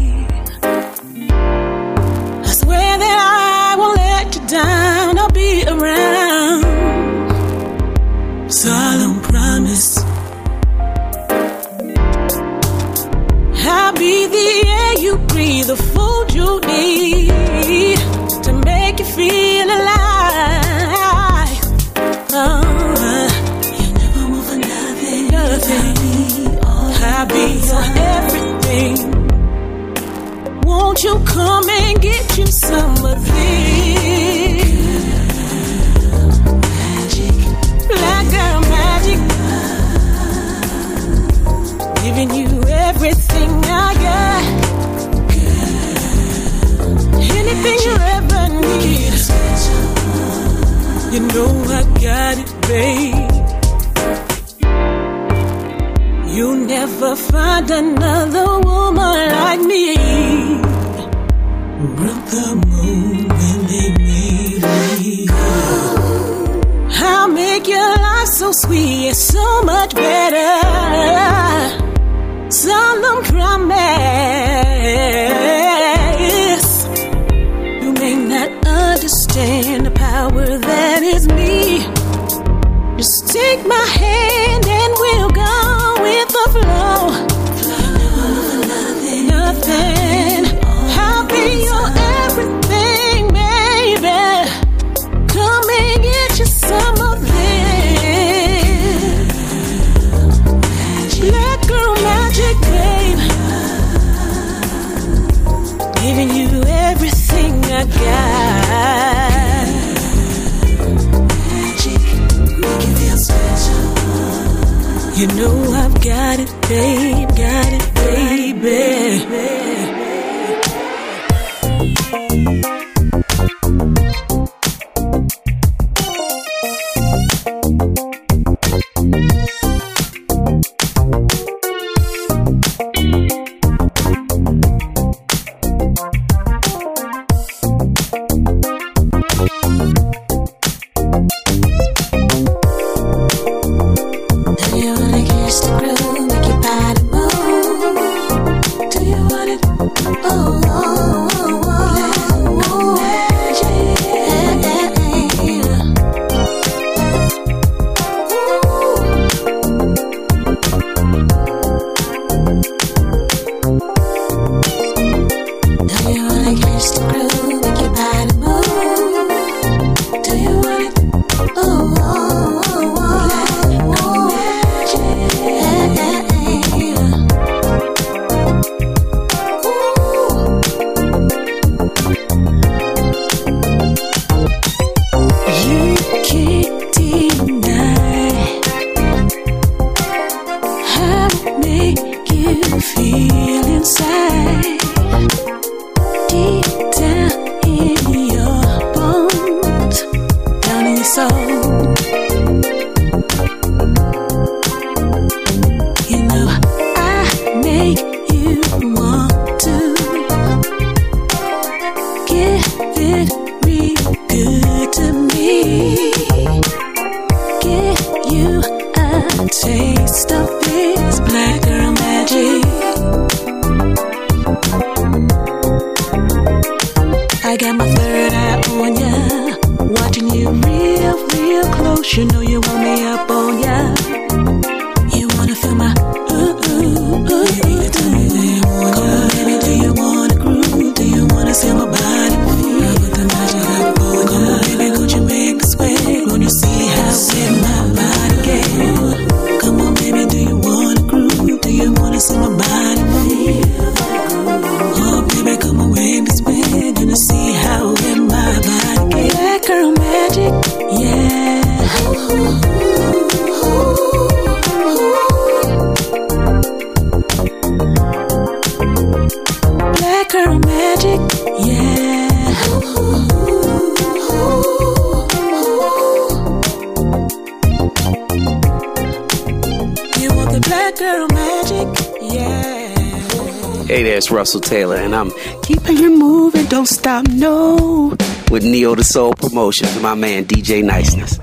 Taylor, and I'm keeping you moving, don't stop, no. With Neo to Soul Promotions, my man DJ Niceness.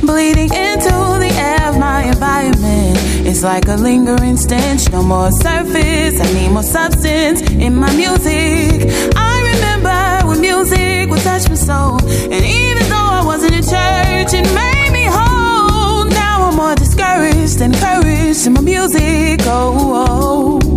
bleeding into the air of my environment. It's like a lingering stench, no more surface. I need more substance in my music. I remember when music would touch my soul, and even though I wasn't in church, it made me whole. Now I'm more discouraged than encouraged in my music. oh. oh.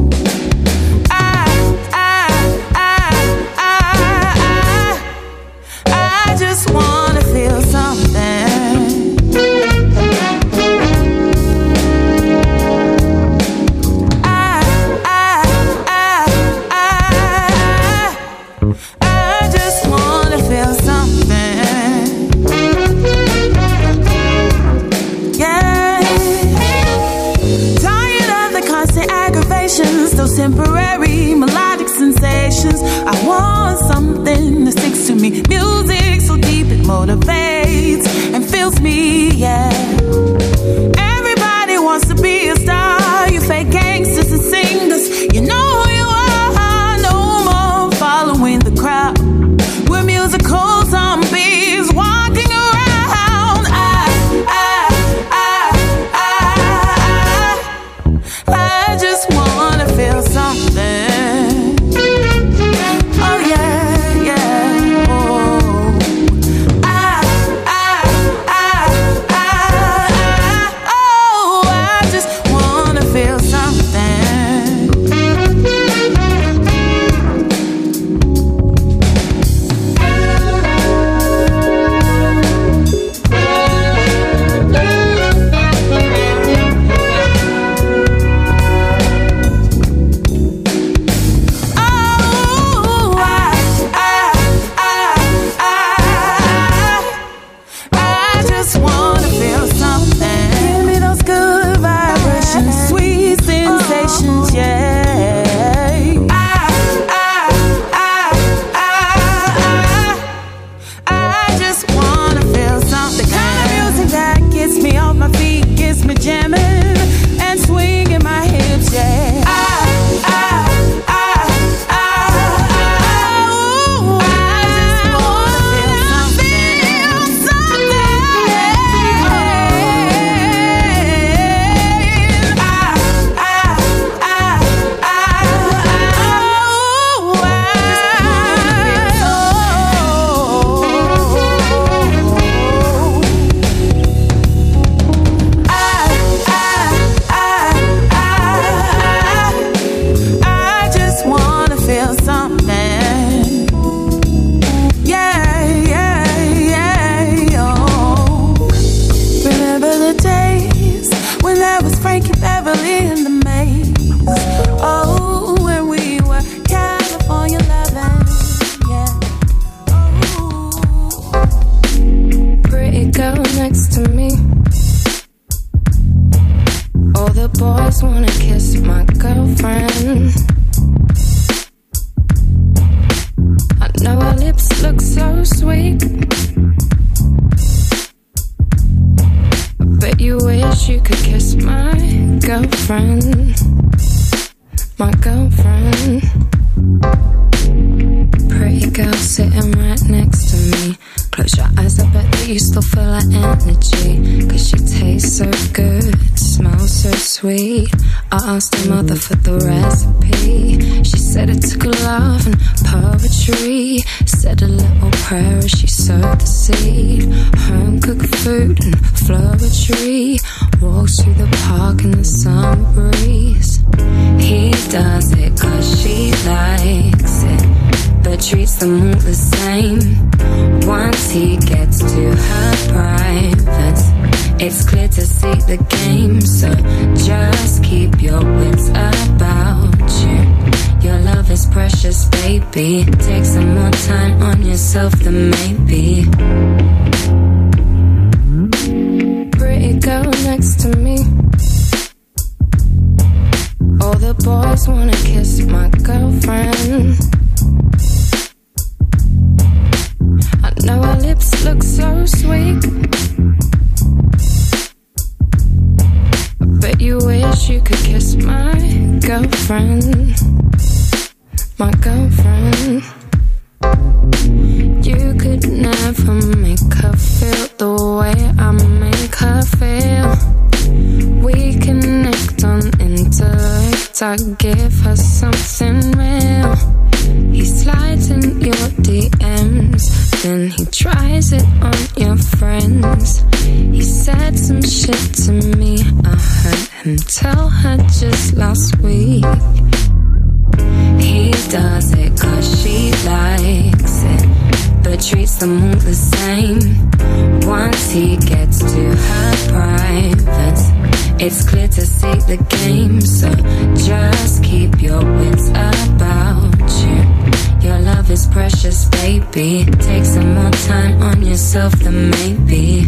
The game. So just keep your wits about you. Your love is precious, baby. Take some more time on yourself than maybe.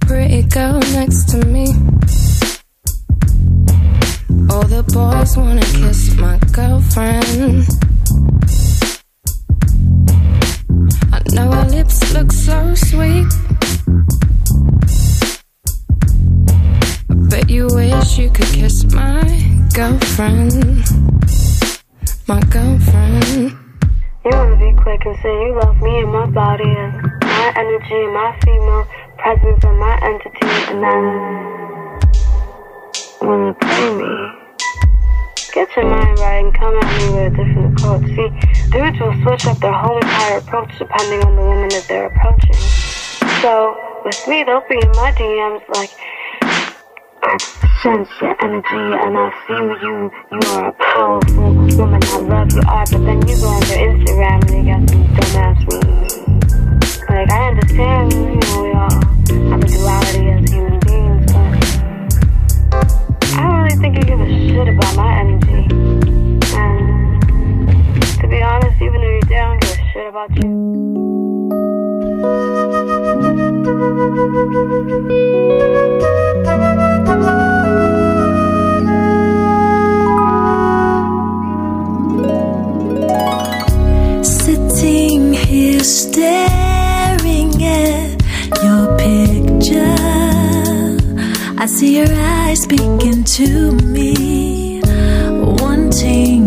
Pretty girl next to me. All the boys wanna kiss my girlfriend. I know her lips look so sweet. But you wish you could kiss my girlfriend. My girlfriend. You wanna be quick and say you love me and my body and my energy and my female presence and my entity and then wanna play me. Get your mind right and come at me with a different approach. See, dudes will switch up their whole entire approach depending on the woman that they're approaching. So with me, they'll be in my DMs like, I sense your energy and I feel you. You are a powerful woman. I love you are, but then you go on their Instagram and you got some dumbass memes. Like I understand, you know, we all have a duality as human beings, but I don't really think you give a shit about my energy. And to be honest, even if you do, I don't give a shit about you. Staring at your picture. I see your eyes speaking to me, wanting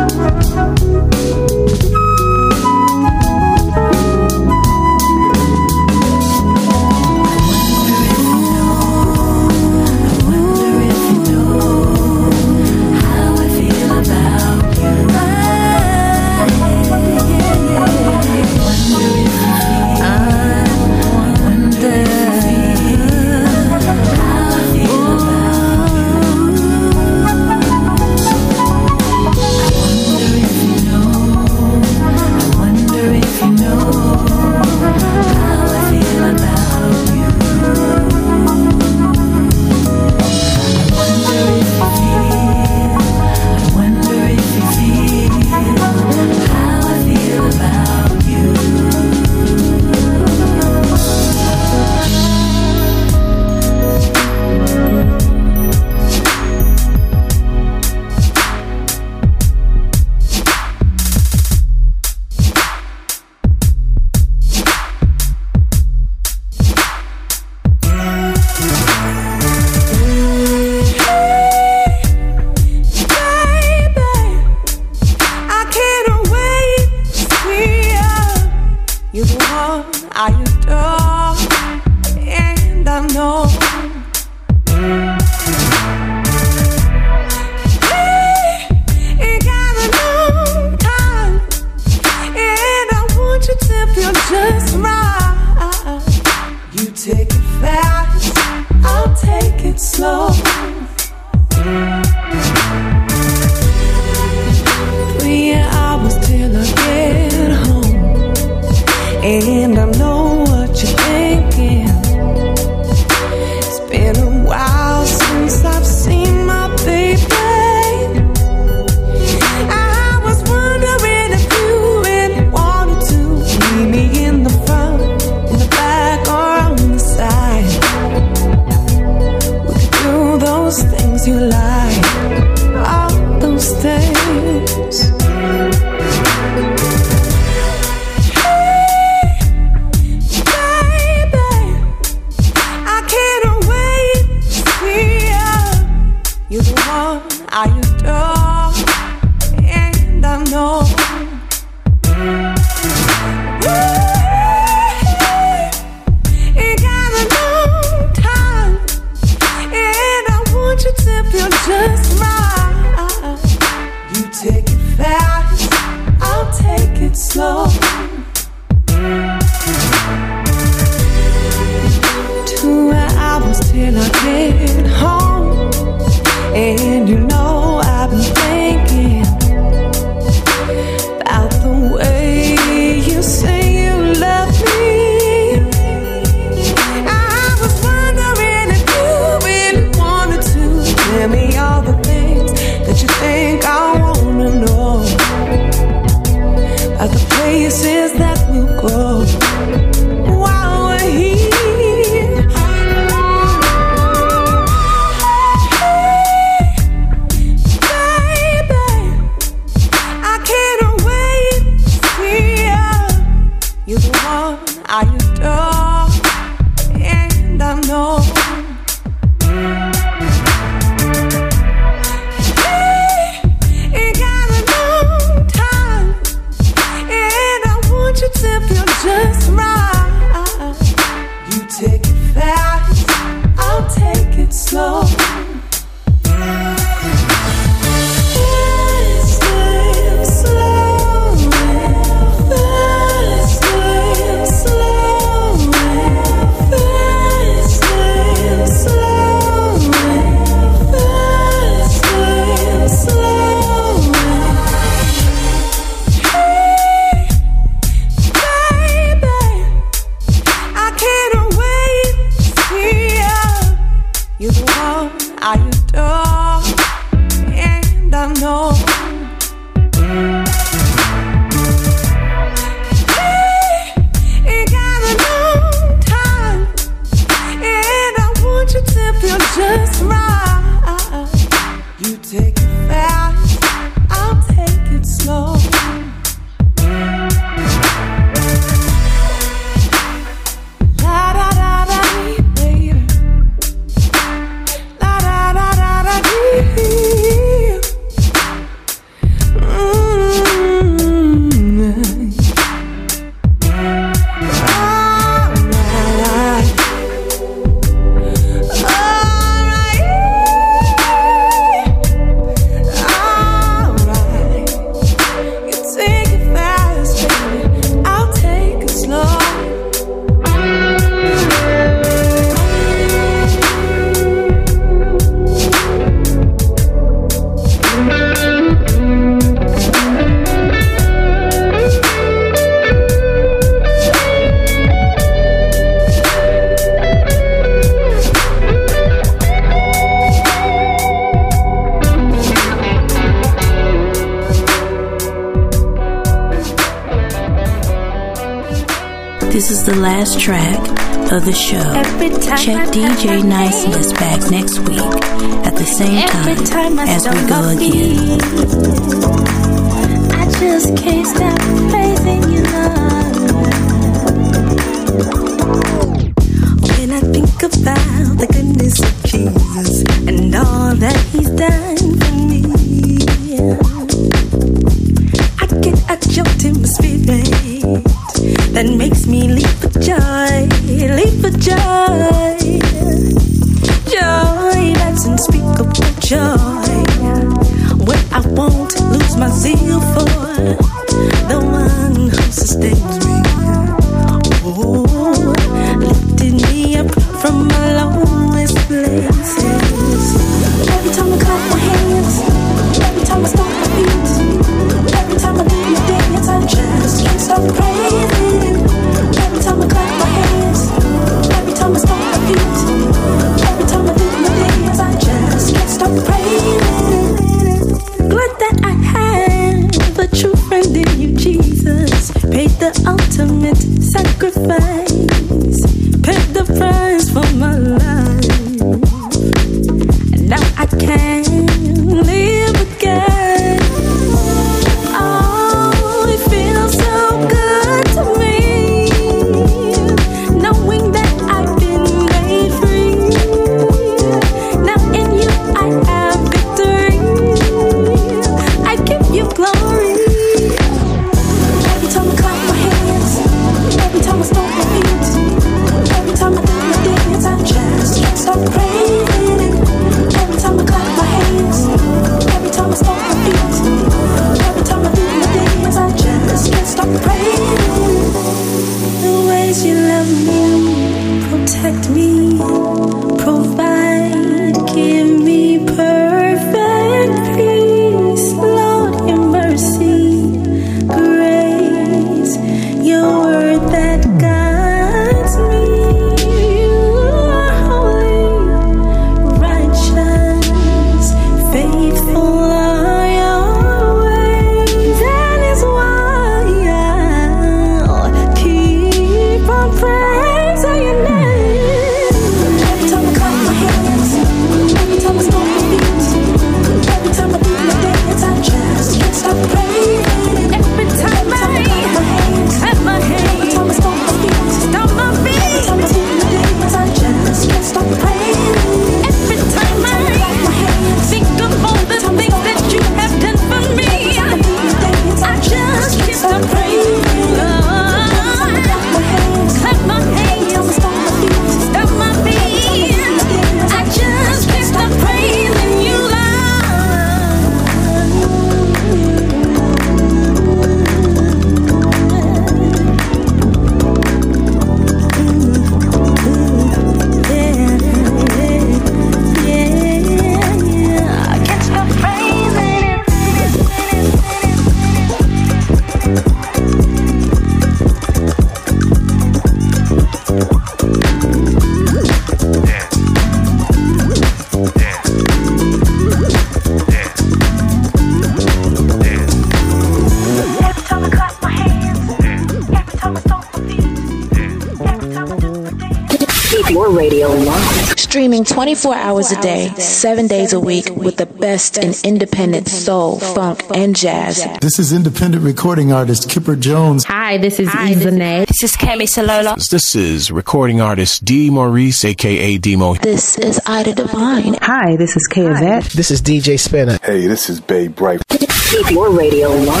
24 hours a day, 7 days a week with the best in independent soul, funk, and jazz. This is independent recording artist Kipper Jones. Hi, this is Izane. This is Kemi Salola. This is recording artist D. Maurice, aka Demo. This is Ida Divine. Hi, this is Kay Yvette. This is DJ Spinner. Hey, this is Bay Bright. Keep your radio locked.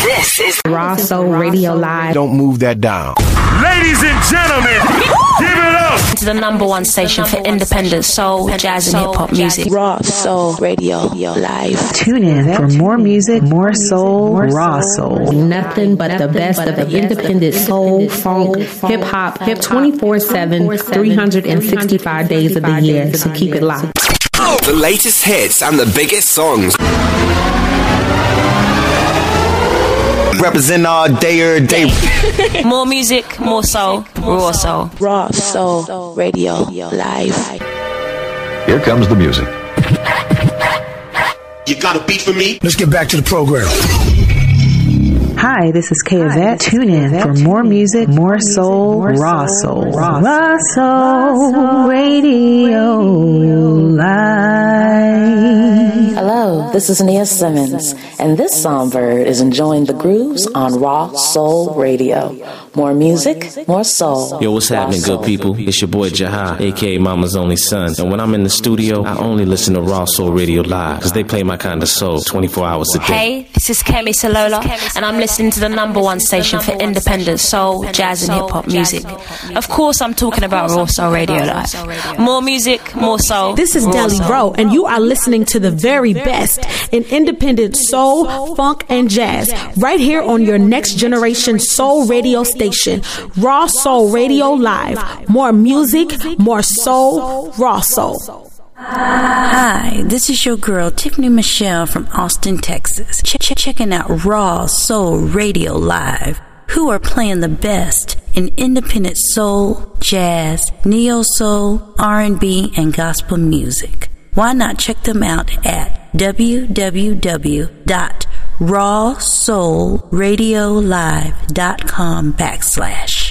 This is Raw Soul Radio Live. Don't move that down. Ladies and gentlemen, the number one station for independent soul, jazz, and hip hop music. Raw Soul Radio Live. Tune in for more music, more soul, raw soul. Nothing but the best of the independent soul, funk, hip hop, hip 24 7, 365 days of the year. So keep it locked. The latest hits and the biggest songs. Represent all day or day. more music, more soul, raw soul. Raw Soul Radio Live. Here comes the music. You got a beat for me? Let's get back to the program. Hi, this is Kay Yvette. Tune in for more music, more soul, raw soul. Raw soul radio live. Hello, this is Nia Simmons, and this songbird is enjoying the grooves on Raw Soul Radio. More music, more soul. Yo, what's happening, good people? It's your boy Jaha, aka Mama's Only Son. And when I'm in the studio, I only listen to Raw Soul Radio Live, because they play my kind of soul 24 hours a day. Hey, this is Kemi Salola, and I'm listening to the number one station for independent soul, jazz, and hip hop music. Of course, I'm talking about Raw Soul Radio Live. More music, more soul. This is Deli Rowe, and you are listening to the very best in independent soul, funk, and jazz right here on your next generation soul radio station, Raw Soul Radio Live. More music, more soul, raw soul. Hi, this is your girl Tiffany Michelle from Austin, Texas. Ch- ch- checking out Raw Soul Radio Live, who are playing the best in independent soul, jazz, neo soul, R&B, and gospel music. Why not check them out at www.rawsoulradiolive.com backslash